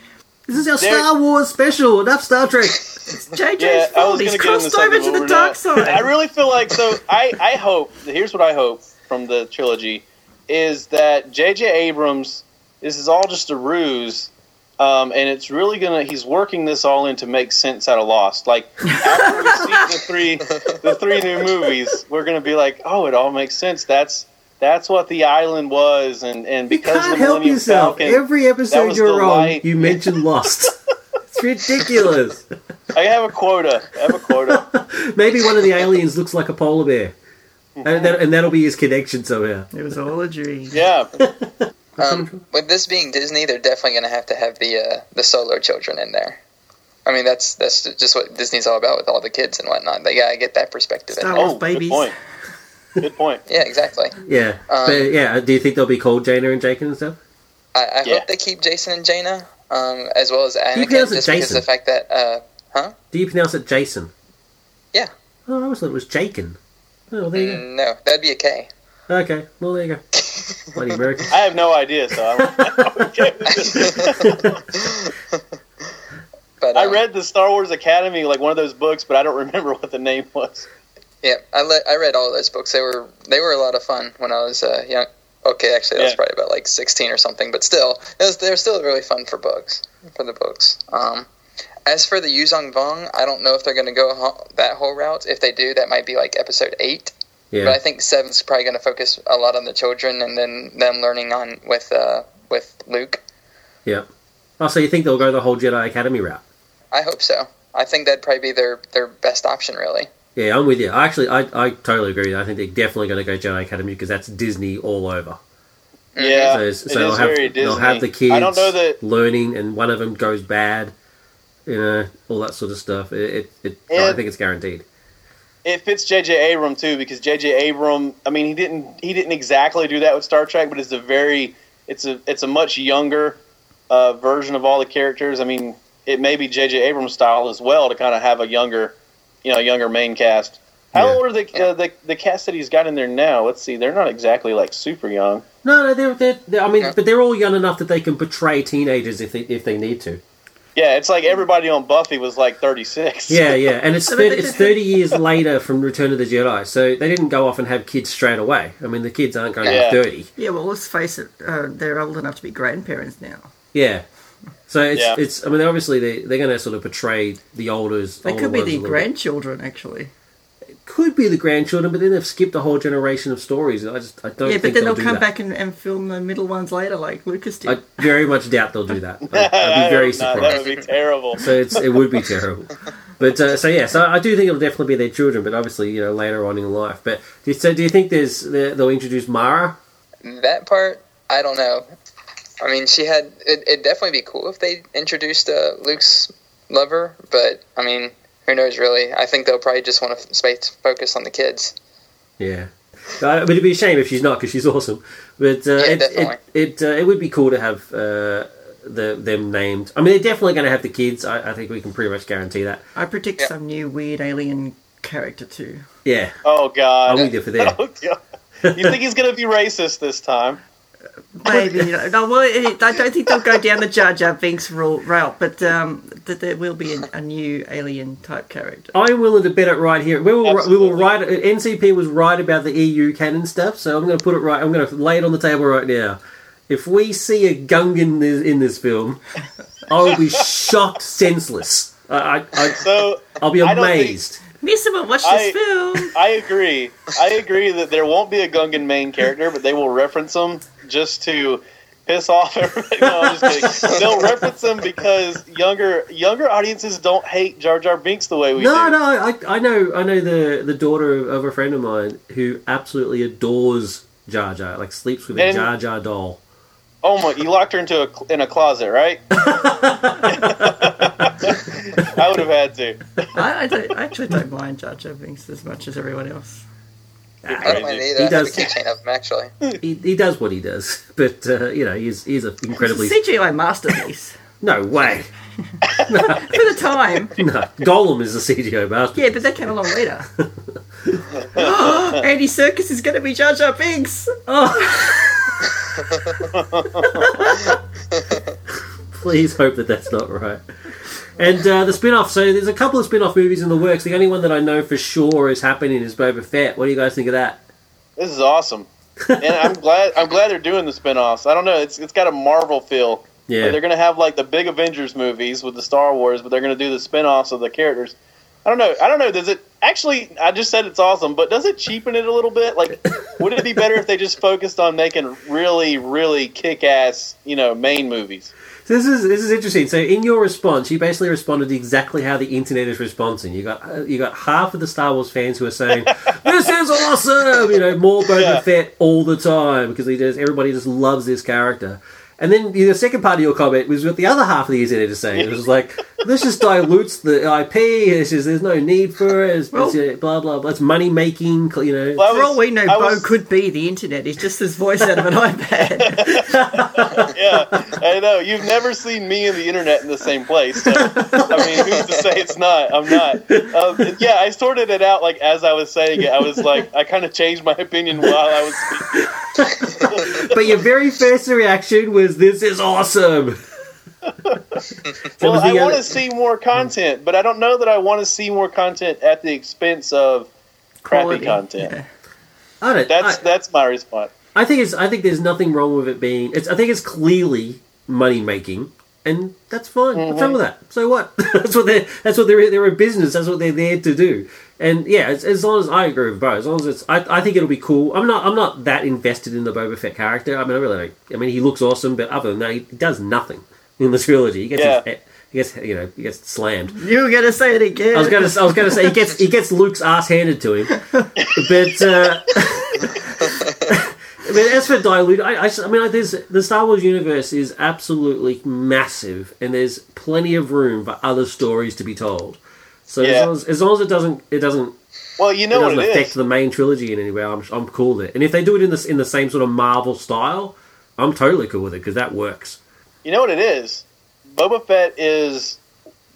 This is our There- Star Wars special. Enough Star Trek. it's JJ's Yeah, fault. was He's going to get into crossed over to the dark not. side. I really feel like so. I I hope. Here's what I hope from the trilogy is that J.J. Abrams. This is all just a ruse. Um, and it's really gonna. He's working this all in to make sense out of Lost. Like after we see the three, the three new movies, we're gonna be like, oh, it all makes sense. That's that's what the island was, and and You because can't the help Millennium yourself. Falcon, Every episode you're the on, you mention Lost. it's ridiculous. I have a quota. I have a quota. Maybe one of the aliens looks like a polar bear. And, that, and that'll be his connection somehow. It was all a dream. Yeah, Um, with this being Disney, they're definitely going to have to have the uh, the solo children in there. I mean, that's that's just what Disney's all about with all the kids and whatnot. They gotta get that perspective in Star there. Wars oh, babies. good point. Good point. Yeah, exactly. Yeah. Um, but yeah, do you think they'll be called Jaina and Jacob and stuff? I, I Yeah. hope they keep Jacen and Jaina, um, as well as you Anakin, pronounce it just because Jason? of the fact that uh, Do you pronounce it Jason? Yeah. Oh, I always thought it was Jakin. Oh, well, there you mm, no, that'd be a K. Okay, well, there you go. Bloody Americans. I have no idea, so I'm okay with this. But I um, read the Star Wars Academy, like one of those books, but I don't remember what the name was. Yeah, I le- I read all those books. They were they were a lot of fun when I was uh, young. Okay, actually, I was Yeah. probably about like sixteen or something, but still, was, they were still really fun for books for the books. Um, as for the Yuuzhan Vong, I don't know if they're going to go ho- that whole route. If they do, that might be like episode eight. Yeah. But I Yeah. think seven's probably going to focus a lot on the children and then them learning on with uh, with Luke. Oh, so you think they'll go the whole Jedi Academy route? I hope so. I think that'd probably be their their best option, really. Yeah, I'm with you. I actually, I, I totally agree. I think they're definitely going to go Jedi Academy because that's Disney all over. Yeah, so so is they'll, have, very they'll have the kids I don't know that. learning, and one of them goes bad. You know, all that sort of stuff. It, it, it I think it's guaranteed. It fits J.J. Abram too because J.J. Abram. I mean, he didn't he didn't exactly do that with Star Trek, but it's a very it's a it's a much younger uh, version of all the characters. I mean, it may be J.J. Abrams style as well to kind of have a younger, you know, younger main cast. How Yeah. old are the, uh, the the cast that he's got in there now? Let's see, they're not exactly like super young. No, no, they're, they're, they're I mean, Yeah. but they're all young enough that they can portray teenagers if they if they need to. Yeah, it's like everybody on Buffy was like thirty six. Yeah, yeah, and it's 30, it's thirty years later from Return of the Jedi, so they didn't go off and have kids straight away. I mean, the kids aren't going Yeah. to be thirty. Yeah, well, let's face it, uh, they're old enough to be grandparents now. Yeah, so it's Yeah. it's. I mean, obviously they they're going to sort of portray the olders. They older could be the little bit. grandchildren, actually. Could be the grandchildren, but then they've skipped a whole generation of stories. I just I don't. yeah, but then they'll they'll come that. back and, and film the middle ones later, like Lucas did. I very much doubt they'll do that. I'd, I'd be very hope not. surprised. That would be terrible. So it's it would be terrible. But uh, so yeah, so I do think it'll definitely be their children, but obviously you know later on in life. But do you, so do you think there's they'll introduce Mara? That part, I don't know. I mean, she had. It, it'd definitely be cool if they introduced uh, Luke's lover, but I mean, who knows really? I think they'll probably just want to space focus on the kids. Yeah. Uh, but it'd be a shame if she's not because she's awesome. But uh, Yeah, it, definitely. it it uh, it would be cool to have uh, the them named. I mean, they're definitely going to have the kids. I, I think we can pretty much guarantee that. I predict Yeah. some new weird alien character too. Yeah, Oh God. I'm with you for that. Oh, God. You think he's gonna be racist this time? Maybe you know, no, well, it, I don't think they'll go down the Jar Jar Binks ru- route, but um, that there will be a, a new alien type character. I'm willing to bet it right here. We will we will write. NCP was right about the EU canon stuff, so I'm going to put it right. I'm going to lay it on the table right now. If we see a Gungan in this, in this film, I will be shocked, senseless. I, I, I So I'll be I don't think- amazed. Missima, watch I- this film. I agree. I agree that there won't be a Gungan main character, but they will reference him just to piss off everybody. No, I'm just kidding. They'll reference them because younger younger audiences don't hate Jar Jar Binks the way we No, do. no, I, I know, I know the the daughter of, of a friend of mine who absolutely adores Jar Jar, like sleeps with a Jar Jar doll. Oh my! You locked her into a in a closet, right? I would have had to. I, I, don't, I actually don't mind Jar Jar Binks as much as everyone else. I don't mind He either. I have a does. keychain of him actually. He, he does what he does, but uh, you know he's he's an incredibly It's a CGI masterpiece no way. for the time. No, Gollum is a CGI master. Yeah, but that came along later. Andy Serkis is going to be Jar Jar Binks. Please hope that that's not right. And uh, the spin-off. So there's a couple of spin-off movies in the works. The only one that I know for sure is happening is Boba Fett. What do you guys think of that? This is awesome, and I'm glad. I'm glad they're doing the spin-offs. I don't know. It's it's got a Marvel feel. Yeah. Where they're going to have like the big Avengers movies with the Star Wars, but they're going to do the spin-offs of the characters. I don't know. I don't know. Does it actually? I just said it's awesome, but does it cheapen it a little bit? Like, would it be better if they just focused on making really, really kick-ass, you know, main movies? This is this is interesting. So in your response, you basically responded exactly how the internet is responding. You got uh, you got half of the Star Wars fans who are saying this is awesome. You know, more Boba Yeah. Fett all the time because he just everybody just loves this character. And then the second part of your comment was what the other half of the internet is saying. It was like this just dilutes the IP. It's just there's no need for it. It's, it's, Well- uh, blah blah blah. It's money making. You know. Well, I For all we know, I Bo was- could be the internet. He's just his voice out of an iPad. yeah, I know. You've never seen me and the internet in the same place. So, I mean, who's to say it's not? I'm not. Um, yeah, I sorted it out like as I was saying it. I was like, I kind of changed my opinion while I was speaking. but your very first reaction was this is awesome. Well, I want to see more content, but I don't know that I want to see more content at the expense of crappy Quality. content. Yeah. I don't. That's I- that's my response. I think it's. I think there's nothing wrong with it being. It's. I think it's clearly money making, and that's fine. What's wrong mm-hmm. with that? So what? that's what they're That's what they're. They're a business. That's what they're there to do. And yeah, as, as long as I agree with Bo, as long as it's. I, I think it'll be cool. I'm not. I'm not that invested in the Boba Fett character. I mean, I really. Don't, I mean, he looks awesome, but other than that, he does nothing in the trilogy. He gets. Yeah. His, he gets. You know. He gets slammed. You were going to say it again. I was gonna. I was gonna say he gets. He gets Luke's ass handed to him, but. Uh, I mean, as for dilute, i i mean, like, there's the Star Wars universe is absolutely massive, and there's plenty of room for other stories to be told. So as, long as, as long as it doesn't, it doesn't, Well, you it know what doesn't it affect is. the main trilogy in any way. I'm, I'm cool with it. And if they do it in the in the same sort of Marvel style, I'm totally cool with it because that works. You know what it is. Boba Fett is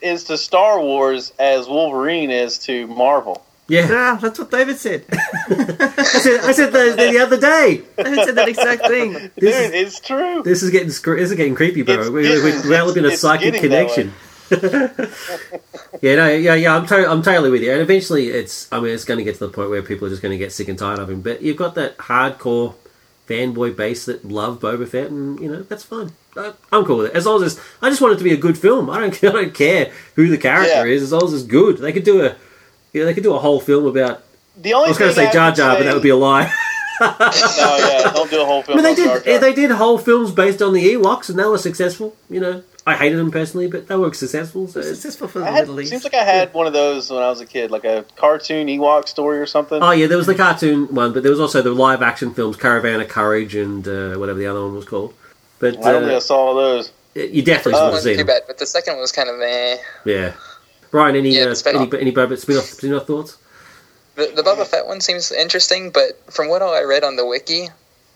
is to Star Wars as Wolverine is to Marvel. Yeah, Ah, that's what David said. I said, I said the, the, the other day. David said that exact thing. Dude, This is- it's true. This is getting scr- this is getting creepy, bro. It's- we, we, we're developing a it's psychic getting that connection. yeah, no, yeah, yeah. I'm, to- I'm totally with you. And eventually, it's. I mean, it's going to get to the point where people are just going to get sick and tired of him. But you've got that hardcore fanboy base that love Boba Fett, and you know that's fine. I- I'm cool with it. As long as it's, I just want it to be a good film. I don't. I don't care who the character Yeah. is. As long as it's good, they could do a. You know, they could do a whole film about. The only I was going to say Jar Jar, but that would be a lie. no, yeah, don't do a whole I film. mean, they on Jar did. Jar. They did whole films based on the Ewoks, and they were successful. You know, I hated them personally, but they were successful. So Successful for the had, Middle East. seems like I had one of those when I was a kid, like a cartoon Ewok story or something. oh yeah, there was the cartoon one, but there was also the live action films, Caravan of Courage, and uh, whatever the other one was called. But I don't think I uh, saw all those. you definitely First should one have too bad, but the second one was kind of eh. Yeah, Brian, any Yeah, uh, the spin-off. any any Boba spin-off, spin-off thoughts? The, the Boba Fett one seems interesting, but from what all I read on the wiki,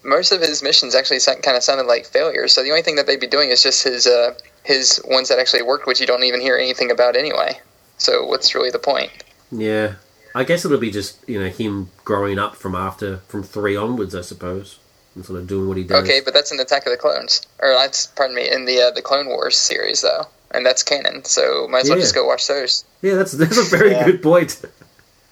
most of his missions actually kind of sounded like failures. So the only thing that they'd be doing is just his uh, his ones that actually worked, which you don't even hear anything about anyway. So what's really the point? Yeah, I guess it'll be just you know him growing up from after from three onwards, I suppose, and sort of doing what he does. Okay, but that's in Attack of the Clones, or that's pardon me, in the uh, the Clone Wars series though, and that's canon. So might as well Yeah. just go watch those. Yeah, that's that's a very Yeah. good point.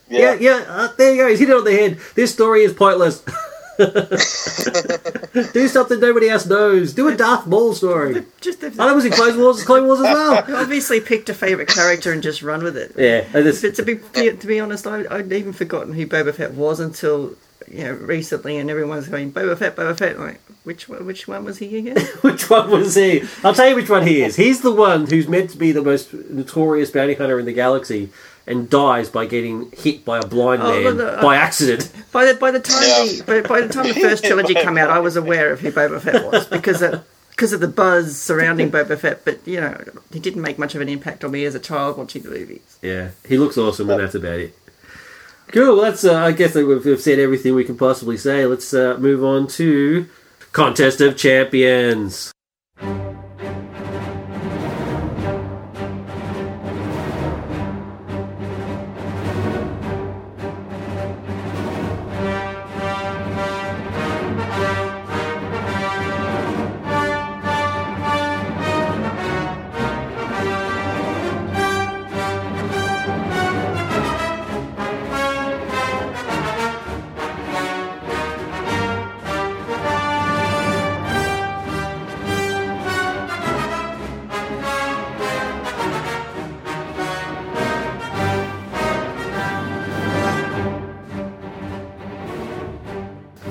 Yeah, Yeah, yeah, uh, there you go. He's hit it on the head. This story is pointless. Do something nobody else knows. Do a Darth Maul story. Just Oh, that was in Clone Wars. Clone Wars as well. You obviously picked a favourite character and just run with it. Yeah, it's- But to be to be honest, I, I'd even forgotten who Boba Fett was until you know recently, and everyone's going Boba Fett, Boba Fett. I'm like, which one, which one was he again? which one was he? I'll tell you which one he is. He's the one who's meant to be the most notorious bounty hunter in the galaxy, and dies by getting hit by a blind Oh, man but the- by accident. By the by the time Yeah. the by, by the time the first trilogy came out, I was aware of who Boba Fett was because of, because of the buzz surrounding Boba Fett. But you know, he didn't make much of an impact on me as a child watching the movies. Yeah, he looks awesome, and that's about it. Cool. Well, that's. Uh, I guess we've, we've said everything we can possibly say. Let's uh, move on to contest of champions.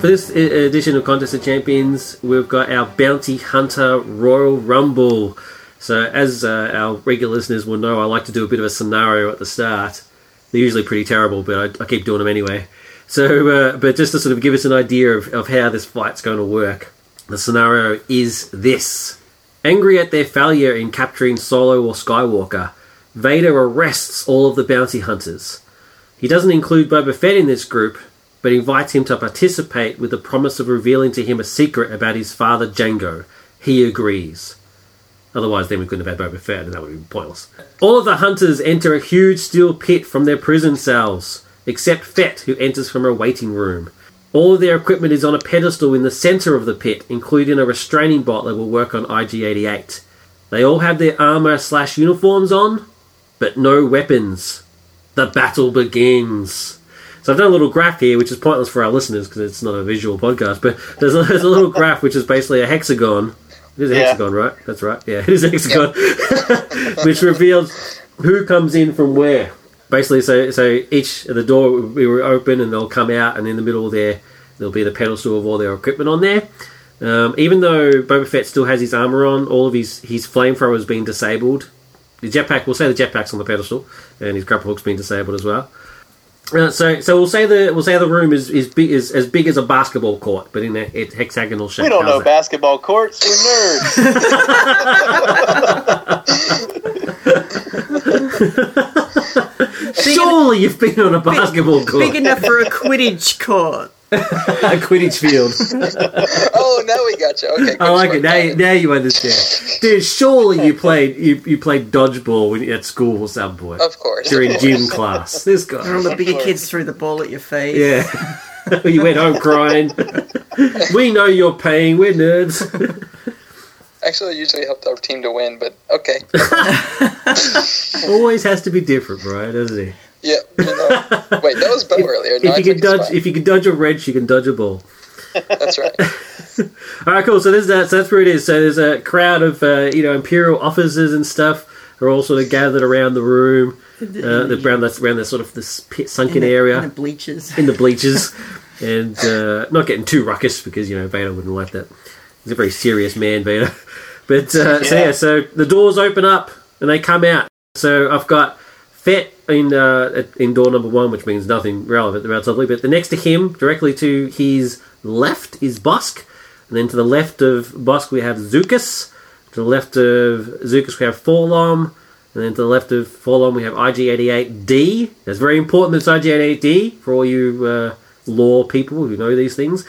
For this edition of Contest of Champions, we've got our Bounty Hunter Royal Rumble. So, as uh, our regular listeners will know, I like to do a bit of a scenario at the start. They're usually pretty terrible, but I, I keep doing them anyway. So, uh, but just to sort of give us an idea of, of how this fight's going to work, the scenario is this. Angry at their failure in capturing Solo or Skywalker, Vader arrests all of the bounty hunters. He doesn't include Boba Fett in this group, but invites him to participate with the promise of revealing to him a secret about his father Jango. He agrees. Otherwise, then we couldn't have had Boba Fett, and that would be pointless. All of the hunters enter a huge steel pit from their prison cells, except Fett, who enters from a waiting room. All of their equipment is on a pedestal in the center of the pit, including a restraining bolt that will work on IG-88. They all have their armor slash uniforms on, but no weapons. The battle begins. So I've done a little graph here, which is pointless for our listeners because it's not a visual podcast. But there's a, there's a little graph which is basically a hexagon. It is a Yeah. hexagon, right? That's right. Yeah, it is a hexagon, which reveals who comes in from where. Basically, so so each of the door will be open and they'll come out, and in the middle there there'll be the pedestal of all their equipment on there. Um, even though Boba Fett still has his armor on, all of his his flamethrower has been disabled. The jetpack, we'll say the jetpack's on the pedestal, and his grapple hook's been disabled as well. Uh, so, so we'll say the we'll say the room is is, big, is as big as a basketball court, but in a it, hexagonal shape. We don't know that? basketball courts. We're nerds. Surely you've been on a basketball court, Big enough for a Quidditch court. a Quidditch field. Oh, now we got you. Okay, I like it. Now, you- now you understand, dude. Surely you played you, you played dodgeball when, at school or some point Of course. during of gym class. This And guy, all the bigger kids threw the ball at your face. yeah. you went home crying. we know your pain. We're nerds. Actually, I usually helped our team to win, but okay. Always has to be different, Brian, doesn't he? Yeah, you know. Wait, that was Bo earlier. Now I If you took can dodge, spot. if you can dodge a wrench, you can dodge a ball. That's right. All right, cool. So there's that. So that's where it is. So there's a crowd of uh, you know imperial officers and stuff are all sort of gathered around the room, uh, the- around that around the sort of this pit, sunken in the, area in the bleachers. in the bleachers, and uh, not getting too ruckus because you know Vader wouldn't like that. He's a very serious man, Vader. But uh, so Yeah. yeah, so the doors open up and they come out. So I've got Fett in uh, in door number one, which means nothing relevant relatively. But the next to him, directly to his left, is Bossk, and then to the left of Bossk we have Zuckuss. To the left of Zuckuss we have 4-LOM, and then to the left of 4-LOM we have IG88D. That's very important. That's IG88D for all you uh, law people who know these things.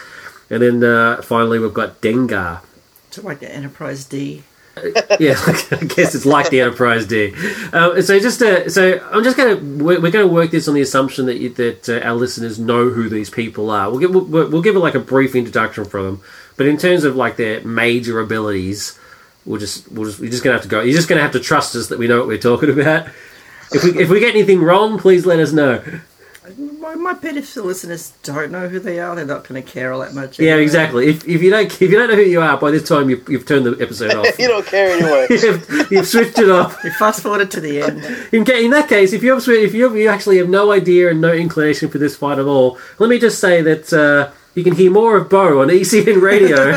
And then uh, finally we've got Dengar. So like the Enterprise D. yeah, I guess it's like the Enterprise D. Um, so just uh, so I'm just going to we're, we're going to work this on the assumption that you, that uh, our listeners know who these people are. We'll give we'll, we'll give it like a brief introduction for them, but in terms of like their major abilities, we'll just we'll just we're just going to have to go. You're just going to have to trust us that we know what we're talking about. If we if we get anything wrong, please let us know. My, my bet if the listeners don't know who they are, they're not going to care all that much. Yeah, anyway. exactly. If, if you don't if you don't know who you are by this time, you've, you've turned the episode off. you don't care anyway. you've, you've switched it off. We fast forwarded to the end. In, in that case, if you have, if you, have, you actually have no idea and no inclination for this fight at all, let me just say that uh, you can hear more of Bo on ECN Radio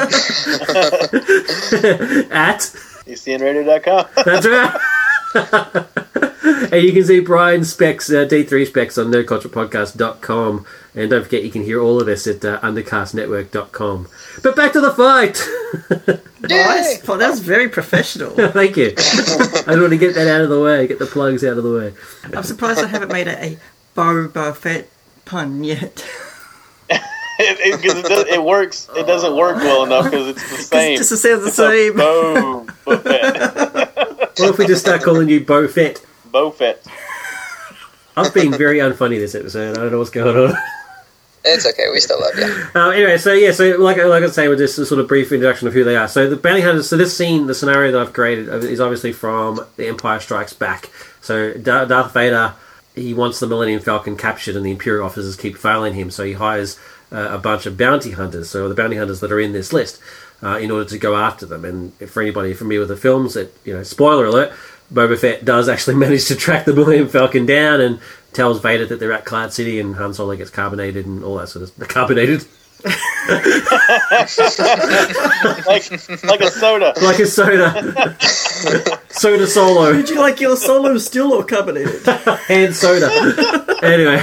at ECNradio.com. that's right. and you can see Brian Specs, uh, D3 Specs on nerdculturepodcast.com. And don't forget, you can hear all of us at uh, undercastnetwork.com. But back to the fight. Nice. Well, that was very professional. Thank you. I just want to get that out of the way, get the plugs out of the way. I'm surprised I haven't made a, a Boba Fett pun yet. it, it, 'cause it, does, it works. It doesn't work well enough because it's the same. It just sounds the It's same. Boba Fett. What if we just start calling you Bo Fett? Bo Fett. I've been very unfunny this episode. I don't know what's going on. It's okay. We still love you. Uh, anyway, so yeah, so like I like I say, with this sort of brief introduction of who they are. So the bounty hunters. So this scene, the scenario that I've created is obviously from The Empire Strikes Back. So Darth Vader, he wants the Millennium Falcon captured, and the Imperial officers keep failing him. So he hires uh, a bunch of bounty hunters. So the bounty hunters that are in this list, uh, in order to go after them. And for anybody familiar with the films, that you know, spoiler alert. Boba Fett does actually manage to track the Millennium Falcon down and tells Vader that they're at Cloud City, and Han Solo gets carbonated and all that sort of carbonated. Like like a soda. like a soda. soda solo. Would you like your solo still or carbonated? And soda. anyway.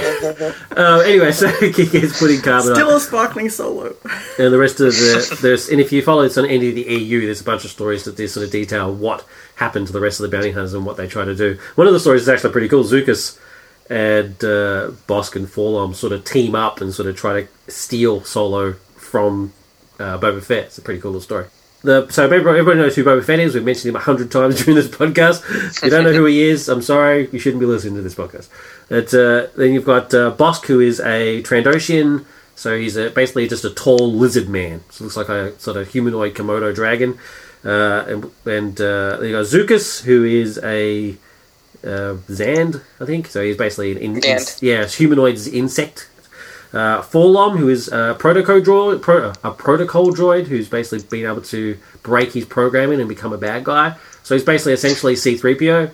Um, anyway, so he gets putting carbon Still up. a sparkling solo. And the rest of the there's and if you follow this on any of the EU, there's a bunch of stories that they sort of detail what happened to the rest of the bounty hunters and what they try to do. One of the stories is actually pretty cool. Zuckuss and uh, Bossk and 4-LOM sort of team up and sort of try to steal Solo from uh, Boba Fett. It's a pretty cool little story. The, so everybody, knows who Boba Fett is. We've mentioned him a hundred times during this podcast. If you don't know who he is, I'm sorry. You shouldn't be listening to this podcast. But, uh, then you've got uh, Bossk, who is a Trandoshan. So he's a, basically just a tall lizard man. So looks like a sort of humanoid Komodo dragon. Uh, and and uh, you got Zuckuss, who is a uh, Zand, I think. So he's basically an in, in- Zand. yeah, humanoid insect. Uh, 4-LOM, who is a protocol droid, pro, a protocol droid, who's basically been able to break his programming and become a bad guy. So he's basically essentially C-3PO,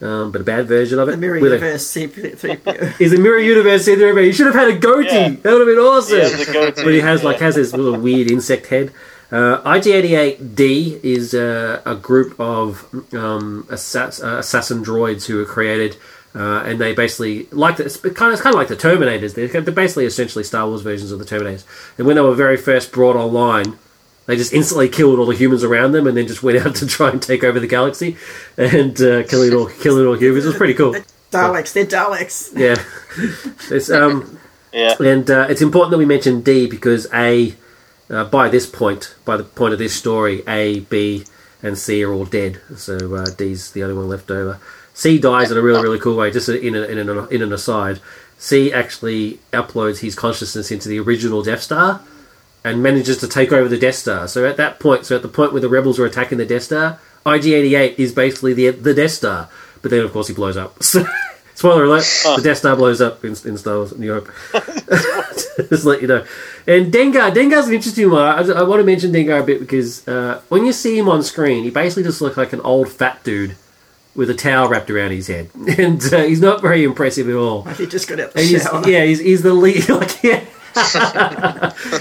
um, but a bad version of it. The Mirror with Universe C3PO. He's a mirror universe C-3PO. He should have had a goatee. Yeah. That would have been awesome. He has a goatee, but he has like has this little weird insect head. Uh, IG88D is uh, a group of um, assass- uh, assassin droids who were created, uh, and they basically like the, it's kind of it's kind of like the Terminators. They're, they're basically essentially Star Wars versions of the Terminators. And when they were very first brought online, they just instantly killed all the humans around them, and then just went out to try and take over the galaxy and uh, killing all killing all humans. It was pretty cool. Daleks, they're Daleks. Yeah, it's um. Yeah. And uh, it's important that we mention D because A, uh, by this point, by the point of this story, A, B, and C are all dead. So uh, D's the only one left over. C dies in a really, really cool way. Just in, a, in, an, in an aside, C actually uploads his consciousness into the original Death Star and manages to take over the Death Star. So at that point, so at the point where the rebels are attacking the Death Star, IG-88 is basically the the Death Star. But then, of course, he blows up. So, spoiler alert: the Death Star blows up in, in Star Wars New Hope. Just let you know. And Dengar, Dengar's an interesting one. I, I want to mention Dengar a bit because uh, when you see him on screen, he basically just looks like an old fat dude with a towel wrapped around his head, and uh, he's not very impressive at all. He just got out the And he's, shower. yeah, he's, he's the least like yeah.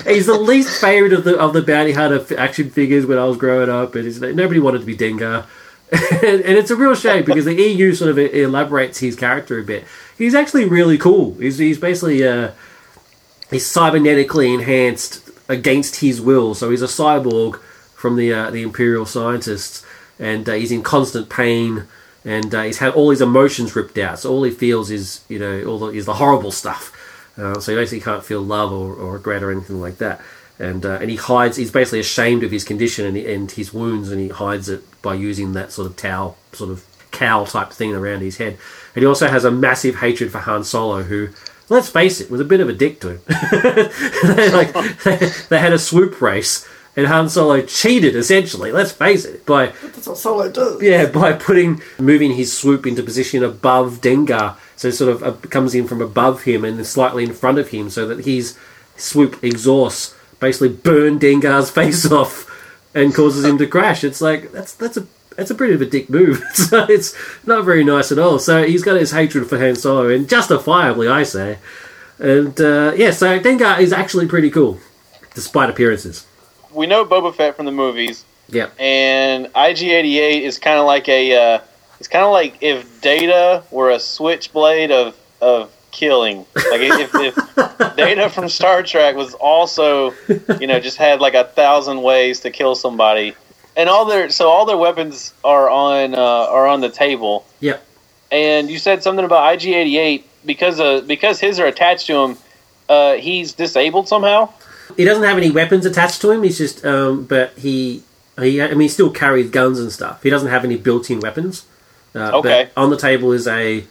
he's the least favorite of the of the bounty hunter action figures when I was growing up, and he's, nobody wanted to be Dengar. and, it's a real shame because the EU sort of elaborates his character a bit. He's actually really cool. He's, he's basically uh, he's cybernetically enhanced against his will, so he's a cyborg from the uh, the Imperial scientists, and uh, he's in constant pain, and uh, he's had all his emotions ripped out. So all he feels is you know all the, is the horrible stuff. Uh, so he basically can't feel love or, or regret or anything like that. And uh, and he hides. He's basically ashamed of his condition and, and his wounds, and he hides it by using that sort of towel, sort of cowl type thing around his head. And he also has a massive hatred for Han Solo, who, let's face it, was a bit of a dick to him. they, like they, they had a swoop race, and Han Solo cheated essentially. Let's face it by That's what Solo does. yeah, by putting moving his swoop into position above Dengar, so it sort of uh, comes in from above him and slightly in front of him, so that his swoop exhausts basically burn Dengar's face off and causes him to crash. It's like that's that's a that's a pretty of a dick move. so it's not very nice at all. So he's got his hatred for Han Solo, and justifiably, I say. And uh, yeah, so Dengar is actually pretty cool, despite appearances. We know Boba Fett from the movies, Yep. and IG88 is kind of like a. Uh, it's kind of like if Data were a switchblade of of killing. Like if, if Data from Star Trek was also, you know, just had like a thousand ways to kill somebody, and all their so all their weapons are on uh, are on the table. Yep. And you said something about IG88 because uh, because his are attached to him. uh, he's disabled somehow? He doesn't have any weapons attached to him. He's just, um, but he, he, I mean, he still carries guns and stuff. He doesn't have any built-in weapons. Uh, Okay. But on the table is a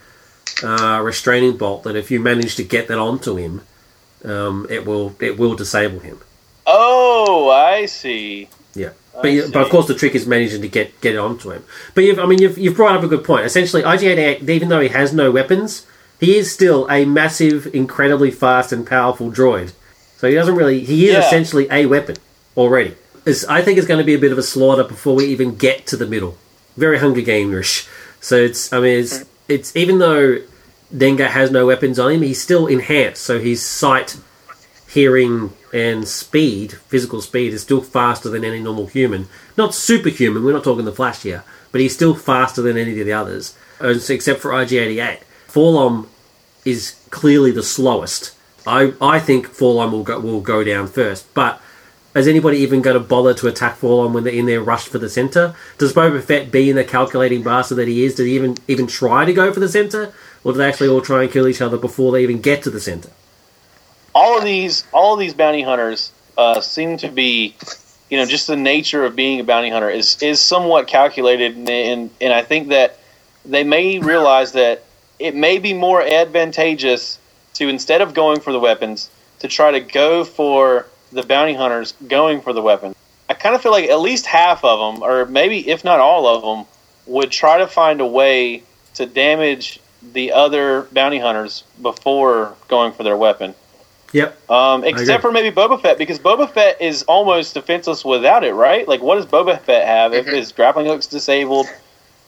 uh, restraining bolt that if you manage to get that onto him, um, it will it will disable him. Oh, I see. Yeah, I but, you, but of course the trick is managing to get get it onto him. But you've, I mean, you've, you've brought up a good point. Essentially, IG88, even though he has no weapons, he is still a massive, incredibly fast and powerful droid. So he doesn't really. He is Yeah. essentially a weapon already. It's, I think it's going to be a bit of a slaughter before we even get to the middle. Very Hunger Game-ish. So it's. I mean, it's it's even though Dengar has no weapons on him, he's still enhanced. So his sight hearing and speed, physical speed, is still faster than any normal human. Not superhuman, we're not talking the Flash here, but he's still faster than any of the others, except for IG88. 4-LOM is clearly the slowest. I, I think 4-LOM will go, will go down first, but is anybody even going to bother to attack 4-LOM when they're in their rush for the center? Does Boba Fett, being the calculating bastard that he is, did he even even try to go for the center, or do they actually all try and kill each other before they even get to the center? all of these all of these bounty hunters uh, seem to be you know just the nature of being a bounty hunter is is somewhat calculated and and, and I think that they may realize that it may be more advantageous to instead of going for the weapons to try to go for the bounty hunters going for the weapons. I kind of feel like at least half of them or maybe if not all of them would try to find a way to damage the other bounty hunters before going for their weapon. Yep. Um, except for maybe Boba Fett, because Boba Fett is almost defenseless without it, right? Like, what does Boba Fett have if Mhm. his grappling hook's disabled?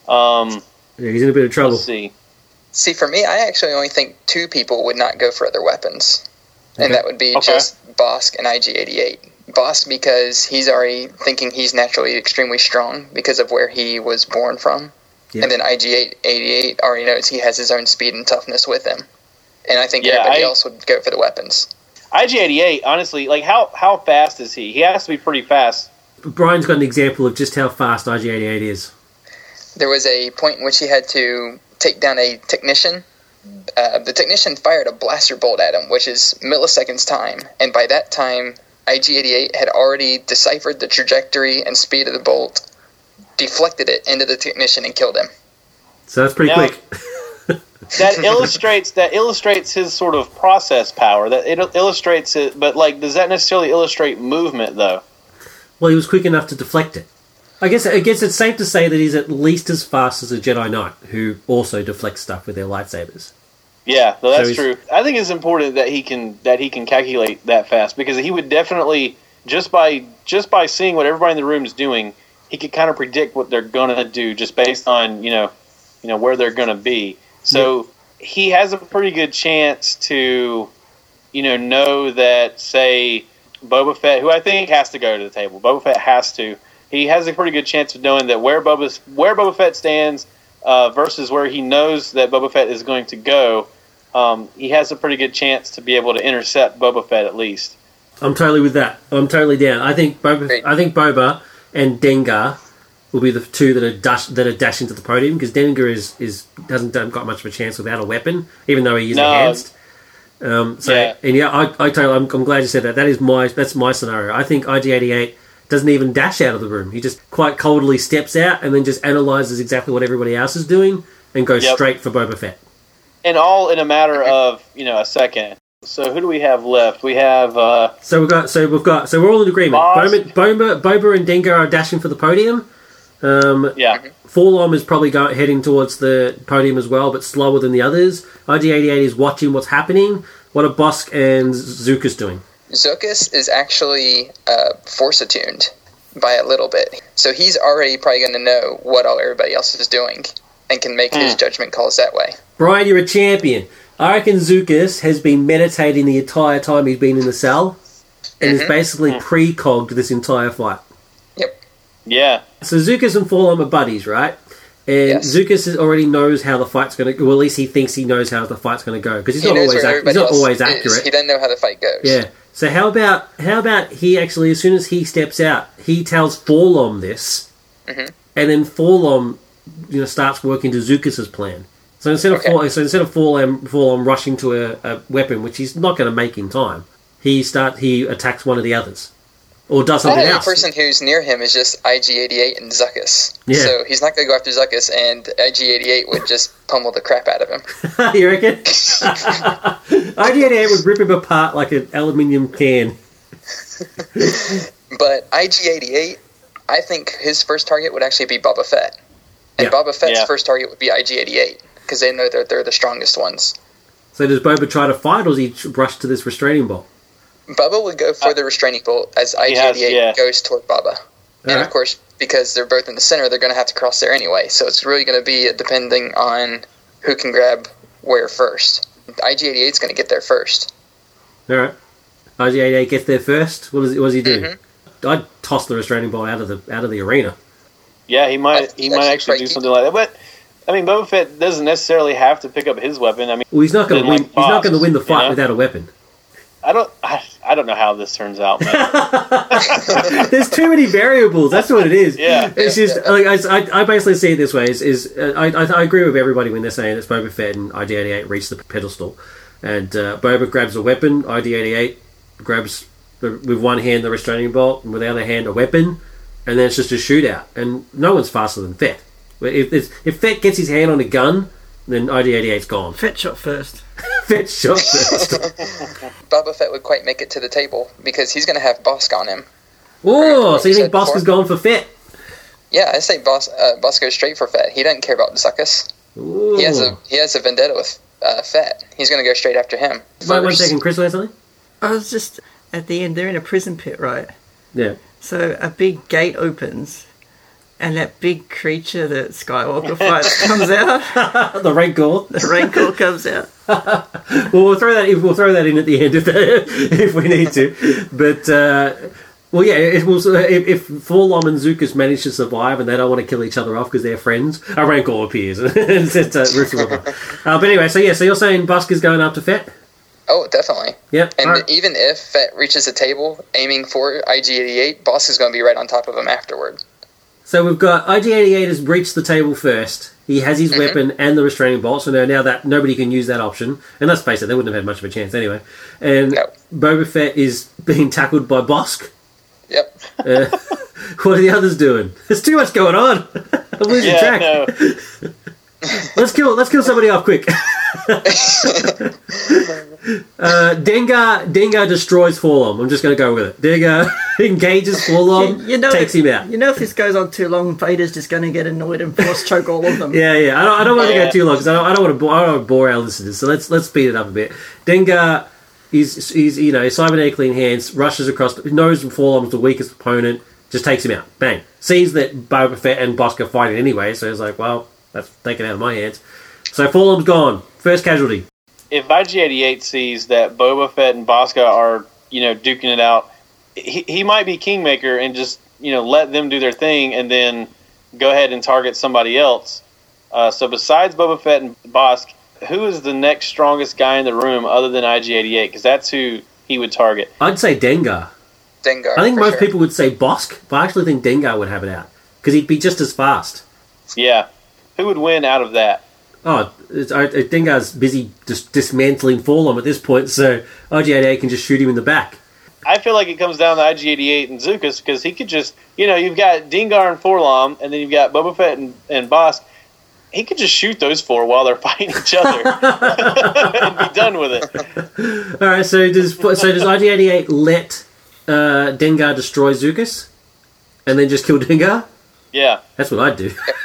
Um, Yeah, he's in a bit of trouble. let's see. See, for me, I actually only think two people would not go for other weapons, Okay. and that would be Okay. just Bossk and IG88. Bossk because he's already thinking he's naturally extremely strong because of where he was born from, Yeah. and then IG88 already knows he has his own speed and toughness with him, and I think Yeah, everybody I- else would go for the weapons. IG88, honestly, like how how fast is he? He has to be pretty fast. Brian's got an example of just how fast IG88 is. There was a point in which he had to take down a technician. Uh, the technician fired a blaster bolt at him, which is milliseconds time, and by that time, IG-88 had already deciphered the trajectory and speed of the bolt, deflected it into the technician, and killed him. So that's pretty Now- quick. That illustrates that illustrates his sort of process power. That it illustrates it, but like, does that necessarily illustrate movement though? well, he was quick enough to deflect it. I guess I guess it's safe to say that he's at least as fast as a Jedi Knight, who also deflects stuff with their lightsabers. Yeah, no, that's he's- true. I think it's important that he can that he can calculate that fast because he would definitely just by just by seeing what everybody in the room is doing, he could kind of predict what they're gonna do just based on you know you know where they're gonna be. So he has a pretty good chance to you know know that say Boba Fett, who I think has to go to the table. Boba Fett has to. He has a pretty good chance of knowing that where Boba's where Boba Fett stands uh, versus where he knows that Boba Fett is going to go. Um, he has a pretty good chance to be able to intercept Boba Fett at least. I'm totally with that. I'm totally down. I think Boba, Great. I think Boba and Dengar will be the two that are dash, that are dashing to the podium because Dengar is is hasn't done, got much of a chance without a weapon, even though he is No. enhanced. Um, so Yeah. and yeah, I, I totally, I'm, I'm glad you said that. That is my that's my scenario. I think IG88 doesn't even dash out of the room. He just quite coldly steps out and then just analyzes exactly what everybody else is doing and goes Yep. straight for Boba Fett. And all in a matter of you know a second. So who do we have left? We have uh, So we've got so we've got so we're all in agreement. Boss. Boba, Boba, Boba and Dengar are dashing for the podium. Um, yeah. 4-LOM is probably go, heading towards the podium as well, but slower than the others. IG88 is watching what's happening. What are Bossk and Zuckuss doing? Zuckuss is actually uh, force attuned by a little bit, so he's already probably going to know what all everybody else is doing and can make his Hmm. judgment calls that way. Brian, you're a champion. I reckon Zuckuss has been meditating the entire time he's been in the cell and is Mhm. basically precogged this entire fight. Yep. Yeah. So Zuckuss and 4-LOM are buddies, right? And Yes. Zuckuss is- already knows how the fight's going to. Well, at least he thinks he knows how the fight's going to go because he's he not always ac- he's not always accurate. He doesn't know how the fight goes. Yeah. So how about how about he actually, as soon as he steps out, he tells 4-LOM this, Mhm. and then 4-LOM, you know, starts working to Zuckuss's plan. So instead of Okay. fall, so instead of 4-LOM, 4-LOM rushing to a, a weapon which he's not going to make in time, he start he attacks one of the others, or does The something only else. person who's near him is just IG88 and Zuckuss. Yeah. So he's not going to go after Zuckuss, and IG88 would just pummel the crap out of him. you reckon? IG88 would rip him apart like an aluminium can. But IG88, I think his first target would actually be Boba Fett. And Yeah. Boba Fett's Yeah. first target would be IG88, because they know that they're the strongest ones. So does Boba try to fight, or does he rush to this restraining bolt? Bubba would go for the restraining bolt as IG88 has- yeah. goes toward Bubba. And Alright. of course, because they're both in the center, they're going to have to cross there anyway. So it's really going to be depending on who can grab where first. IG88 is going to get there first. All right. IG88 gets there first. What does what does he do? Mhm. I'd toss the restraining bolt out of the out of the arena. Yeah, he might That's he might actually actually do something like that. But I mean, Boba Fett doesn't necessarily have to pick up his weapon. I mean, Well, he's not going to win. like he's not going to win the you fight know? without a weapon. I don't I, I don't know how this turns out. There's too many variables. That's what it is. Yeah. It's just like I, I, basically see it this way: is, is uh, I, I I agree with everybody when they're saying it's Boba Fett and IG88 reach the pedestal, and uh, Boba grabs a weapon. IG88 grabs the, with one hand the restraining bolt, and with the other hand a weapon, and then it's just a shootout. And no one's faster than Fett. But If if, if Fett gets his hand on a gun, then IG88's gone. Fetch shot first. Fett shot first. Boba Fett would quite make it to the table because he's going to have Bossk on him. oh, so you think Bossk before. has gone for Fett? Yeah, I say Boss uh, Boss goes straight for Fett. He doesn't care about Zuckuss. Ooh. He has a he has a vendetta with uh, Fett. He's going to go straight after him. Wait one first. second, Chris, say something? I was just at the end. They're in a prison pit, right? Yeah. So a big gate opens, and that big creature that Skywalker fights comes out. the Rancor. The Rancor comes out. Well, we'll throw that. We'll throw that in at the end if, if we need to. But uh, well, yeah. It will, if, if 4-LOM and Zuckuss manage to survive and they don't want to kill each other off because they're friends, a Rancor appears and sets uh, roofs them apart. Uh, but anyway, so yeah. So you're saying Busker's going after Fett? Oh, definitely. Yep. And All right. even if Fett reaches the table aiming for IG88, Boss is going to be right on top of him afterward. So we've got IG88 has breached the table first. He has his Mhm. weapon and the restraining bolt. So now, now that nobody can use that option, and let's face it, they wouldn't have had much of a chance anyway. And No. Boba Fett is being tackled by Bossk. Yep. Uh, what are the others doing? There's too much going on. I'm losing yeah, track. no. Let's kill. Let's kill somebody off quick. uh, Dengar Dengar destroys 4-LOM. I'm just going to go with it. Dengar engages 4-LOM, You, you know, takes him out. You know, if this goes on too long, Vader's just going to get annoyed and force choke all of them. Yeah, yeah. I don't, I don't want to Yeah. go too long because I don't, I don't want to bore, I don't want to bore our listeners. So let's let's speed it up a bit. Dengar is is you know cybernetically enhanced, rushes across, knows 4-LOM's the weakest opponent, just takes him out. Bang. Sees that Boba Fett and Bossk are fighting anyway, so he's like, well, that's taken out of my hands. So 4-LOM's gone. First casualty. if IG88 sees that Boba Fett and Bosca are, you know, duking it out, he, he might be kingmaker and just, you know, let them do their thing and then go ahead and target somebody else. Uh, so besides Boba Fett and Bossk, who is the next strongest guy in the room other than IG88? Because that's who he would target. I'd say Dengar. Dengar. I think most sure. people would say Bossk, but I actually think Dengar would have it out because he'd be just as fast. Yeah. Who would win out of that? Oh, it's, I, I Dengar's busy just dismantling 4-LOM at this point, so IG88 can just shoot him in the back. I feel like it comes down to IG88 and Zuckuss because he could just, you know, you've got Dengar and 4-LOM, and then you've got Boba Fett and, and Bossk. He could just shoot those four while they're fighting each other and be done with it. All right, so does so does IG88 let uh, Dengar destroy Zuckuss, and then just kill Dengar? Yeah, That's what I'd do,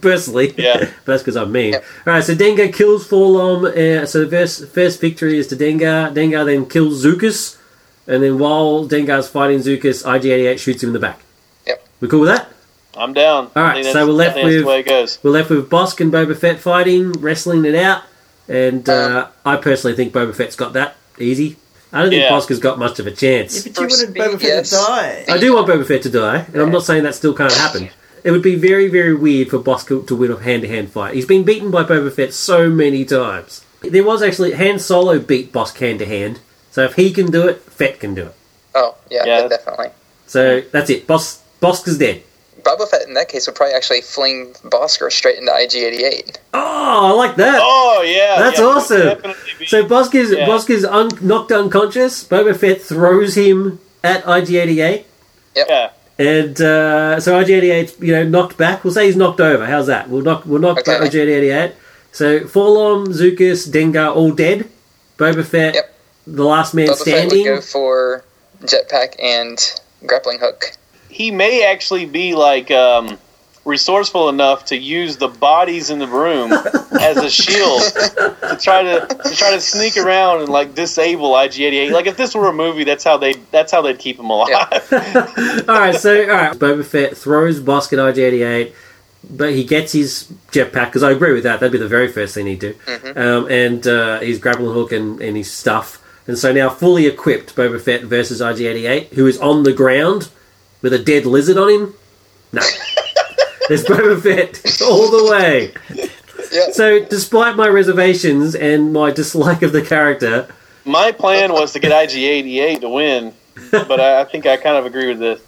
personally. Yeah. but that's because I'm mean. Yep. All right, so Dengar kills 4-LOM. Uh, so the first first victory is to Dengar. Dengar then kills Zuckuss, and then while Dengar's fighting Zuckuss, IG88 shoots him in the back. Yep. We cool with that? I'm down. All right, so we're left I think that's with- the way it goes. We're left with Bossk and Boba Fett fighting, wrestling it out, and uh, I personally think Boba Fett's got that easy. I don't think Yeah. Bossk has got much of a chance. But you For wanted Boba Fett yes. to die. I do want Boba Fett to die, and I'm not saying that still can't happen. It would be very, very weird for Bossk to win a hand-to-hand fight. He's been beaten by Boba Fett so many times. There was actually Han Solo beat Bossk hand-to-hand, so if he can do it, Fett can do it. Oh, yeah, Yeah. definitely. So that's it. Bossk, Bossk is dead. Boba Fett in that case would probably actually fling Bosker straight into IG88. Oh, I like that. Oh yeah, That's yeah, awesome. be- So Bosker's Yeah. Bosker's un- knocked unconscious. Boba Fett throws him at IG88, yeah, and uh, so IG88 you know knocked back. We'll say he's knocked over. How's that? We'll knock we'll knock back Okay. IG88. So 4-LOM, Zuckuss, Dengar all dead. Boba Fett, Yep. the last man Boba Fett would standing. go for jetpack and grappling hook. he may actually be like um, resourceful enough to use the bodies in the room as a shield to try to to try to sneak around and like disable IG88. Like if this were a movie, that's how they that's how they'd keep him alive. all right, so all right, Boba Fett throws Bossk at IG88, but he gets his jetpack because I agree with that. That'd be the very first thing he'd do, um, and uh, his grappling hook and, and his stuff. And so now, fully equipped, Boba Fett versus IG88, who is on the ground with a dead lizard on him. No, there's Boba Fett all the way. Yeah. So, despite my reservations and my dislike of the character, My plan was to get IG88 to win, but I, I think I kind of agree with this.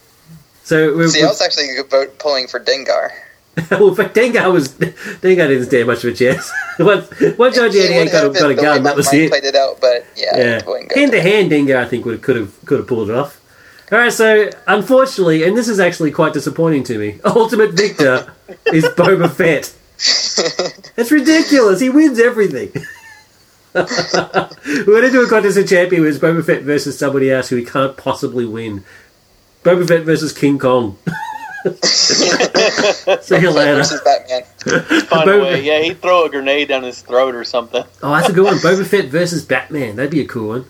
so we're, See, I was actually vote pulling for Dengar. well, in fact, Dengar was Dengar didn't stand much of a chance. once once He IG88 would got, a- have got a been the way gun, that was it. Played it out, but yeah, Yeah, it wouldn't go hand to hand, Dengar I think would could have could have pulled it off. All right, so unfortunately, and this is actually quite disappointing to me. Ultimate victor is Boba Fett. It's ridiculous. He wins everything. We're going to do a contest of champion with Boba Fett versus somebody else who he can't possibly win. Boba Fett versus King Kong. See you later. versus Batman. Find a Boba- way. Yeah, he'd throw a grenade down his throat or something. Oh, that's a good one. Boba Fett versus Batman. That'd be a cool one.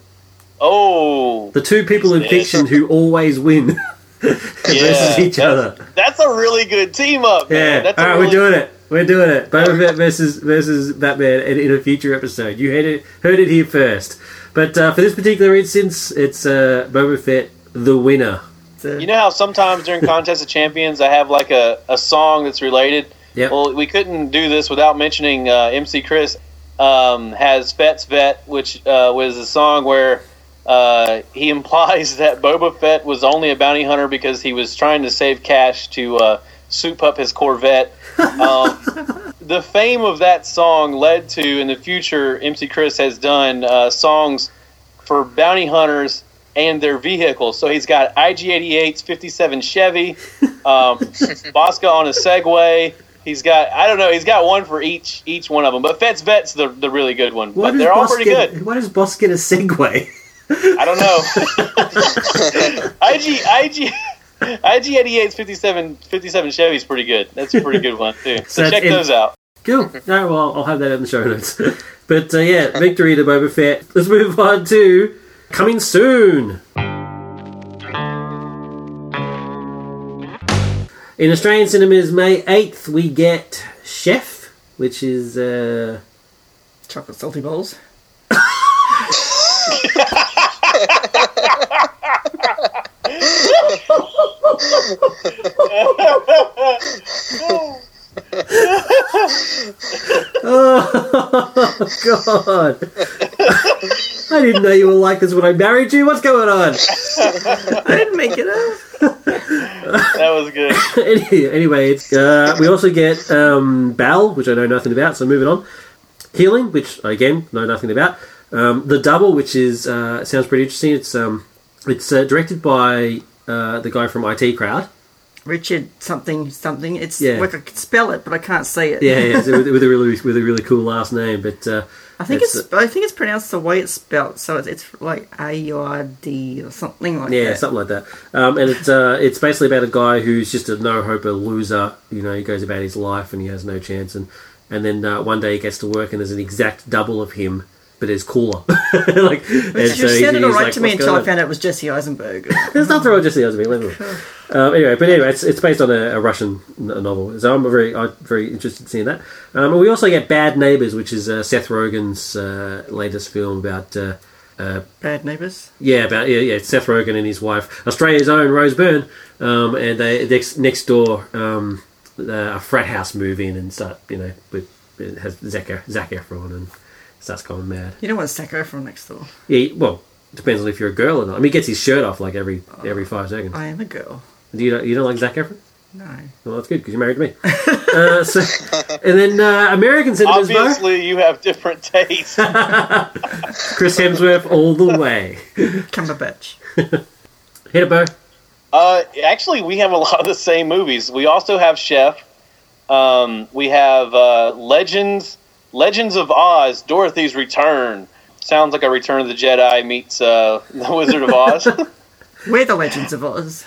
Oh, The two people in fiction who always win versus each other. that's a really good team up. Yeah. Man. That's All right, really we're doing it. We're doing it. Boba Fett versus versus Batman in, in a future episode. You heard it heard it here first. But uh, for this particular instance, it's uh, Boba Fett the winner. You know how sometimes during Contest of Champions I have like a, a song that's related? Yep. Well, we couldn't do this without mentioning uh, MC Chris um, has Fett's Vet, which uh, was a song where uh, he implies that Boba Fett was only a bounty hunter because he was trying to save cash to uh, soup up his Corvette. Um, the fame of that song led to, in the future, MC Chris has done uh, songs for bounty hunters and their vehicles. So he's got IG88's 57 Chevy, um, Bosca on a Segway. He's got I don't know. He's got one for each each one of them. But Fett's Vet's the the really good one. Why but they're all pretty good. Why does Bossk get a Segway? I don't know. IG IG. IG88's 57, 57 Chevy's pretty good. That's a pretty good one too. So, So check in- those out. Cool. All right, well, I'll have that in the show notes. but uh, yeah, victory to Boba Fett. Let's move on to coming soon. In Australian cinemas, May 8th, we get Chef, which is. Uh, chocolate salty balls. oh, God. I didn't know you were like this when I married you. What's going on? I didn't make it up. That was good. Anyway, it's, uh, we also get um, Bal, which I know nothing about, so moving on. Healing, which again know nothing about. Um, the Double, which is uh, sounds pretty interesting. It's um, it's uh, directed by uh, the guy from IT Crowd. Richard something something. It's Yeah. like I can spell it, but I can't say it. Yeah, yeah, with, with a really with a really cool last name. But uh, I think It's, it's, I think it's pronounced the way it's spelled, so it's, it's like A R D or something like Yeah, that. Yeah, something like that. Um, and it's uh, it's basically about a guy who's just a no hope, a loser. You know, he goes about his life and he has no chance. And and then uh, one day he gets to work and there's an exact double of him, but it's cooler. like, Which so he- sounded alright like, to me until I found out it was Jesse Eisenberg. There's nothing wrong with Jesse Eisenberg. Um, anyway, but anyway, it's, it's based on a, a Russian n- novel, so I'm very I'm very interested in seeing that. Um, and we also get Bad Neighbors, which is uh, Seth Rogen's uh, latest film about. Uh, uh, Bad neighbours. yeah, about yeah, yeah, Seth Rogen and his wife, Australia's own Rose Byrne, um, and they next next door uh, a frat house move in and start you know with it has Zac, Zac Efron and starts going mad. You don't want Zac Efron next door. Yeah, well, depends on if you're a girl or not. I mean, he gets his shirt off like every every five seconds. I am a girl. Do you don't, you don't like Zac Efron? No. Well, that's good because you're married to me. uh, so, and then uh, American cinemas, Bo. Obviously, you have different tastes. Chris Hemsworth all the way. Cumberbatch. Hit it, Bo. Uh, actually, we have a lot of the same movies. We also have Chef. Um, we have uh, Legends, Legends of Oz, Dorothy's Return. Sounds like a Return of the Jedi meets uh, the Wizard of Oz. uh, We're the Legends of Oz.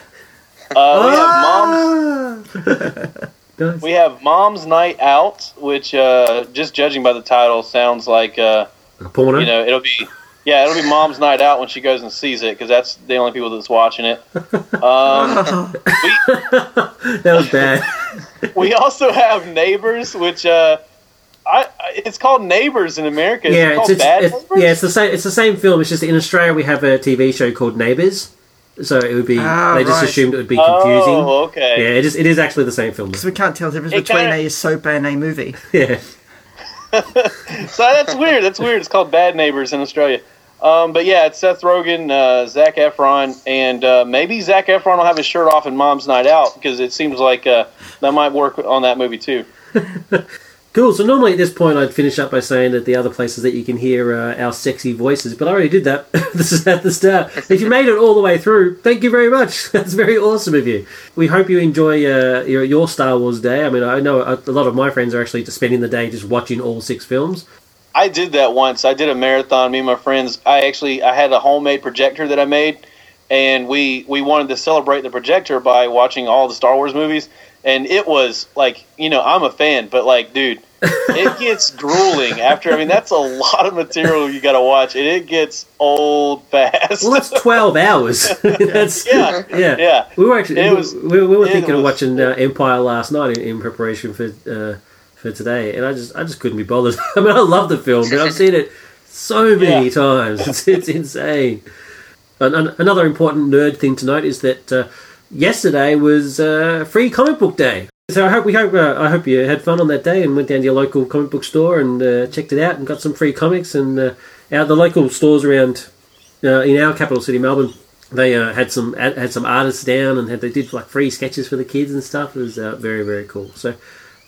we have Mom's. Nice. We have Mom's Night Out, which, uh, just judging by the title, sounds like uh, A porno. you know it'll be. Yeah, it'll be Mom's Night Out when she goes and sees it because that's the only people that's watching it. Um, we, that was bad. we also have Neighbors, which uh, I, I it's called Neighbors in America. Is yeah, it called it's, it's, Bad it's- Neighbors? yeah, it's the same. It's the same film. It's just in Australia we have a TV show called Neighbours, so it would be. Ah, they just right. assumed it would be confusing. Oh, okay. Yeah, it is. It is actually the same film. Because we can't tell the difference It between kinda- a soap and a movie. Yeah, So that's weird. That's weird. It's called Bad Neighbors in Australia. Um, but yeah, it's Seth Rogen, uh, Zac Efron, and uh, maybe Zac Efron will have his shirt off in Mom's Night Out because it seems like uh, that might work on that movie too. cool. So normally at this point I'd finish up by saying that the other places that you can hear uh, our sexy voices, but I already did that. this is at the start. If you made it all the way through, thank you very much. That's very awesome of you. We hope you enjoy uh, your, your Star Wars day. I mean, I know a, a lot of my friends are actually just spending the day just watching all six films. I did that once. I did a marathon. Me and my friends. I actually I had a homemade projector that I made, and we we wanted to celebrate the projector by watching all the Star Wars movies. And it was like you know I'm a fan, but like dude, it gets grueling after. I mean that's a lot of material you got to watch, and it gets old fast. Well, that's twelve hours. that's Yeah. yeah. Yeah. We were actually It we, was- we, we were thinking of watching uh, Empire last night in, in preparation for uh, for today, and I just I just couldn't be bothered. I mean, I love the film, but I've seen it so many Yeah. times. It's, it's insane. And, and another important nerd thing to note is that uh, yesterday was uh, free comic book day. So I hope we hope uh, I hope you had fun on that day and went down to your local comic book store and uh, checked it out and got some free comics and uh, out the local stores around uh, in our capital city, Melbourne. They uh, had some had some artists down and had, they did like free sketches for the kids and stuff. It was uh, very very cool. So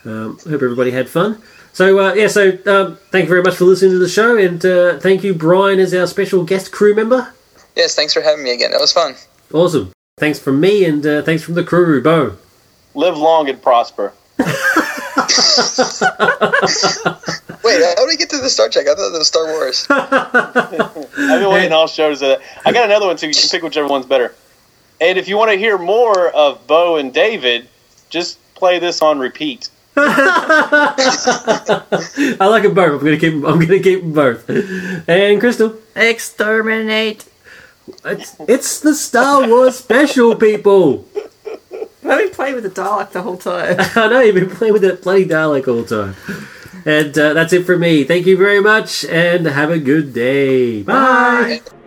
um, hope everybody had fun. So uh, yeah, so um, thank you very much for listening to the show and uh, thank you Brian as our special guest crew member. Yes, thanks for having me again. That was fun. Awesome. Thanks from me and uh, thanks from the crew, Bo. Live long and prosper. Wait, how did we get to the Star Trek? I thought that was Star Wars. I've been waiting all shows. Of that I got another one too. You can pick whichever one's better. And if you want to hear more of Bo and David, just play this on repeat. I like them both. I'm gonna keep. I'm gonna keep them both. And Crystal, Exterminate. It's, it's the Star Wars special, people. I've been playing with the Dalek the whole time. I know you've been playing with that bloody Dalek all the time. And uh, that's it from me. Thank you very much, and have a good day. Bye. Bye.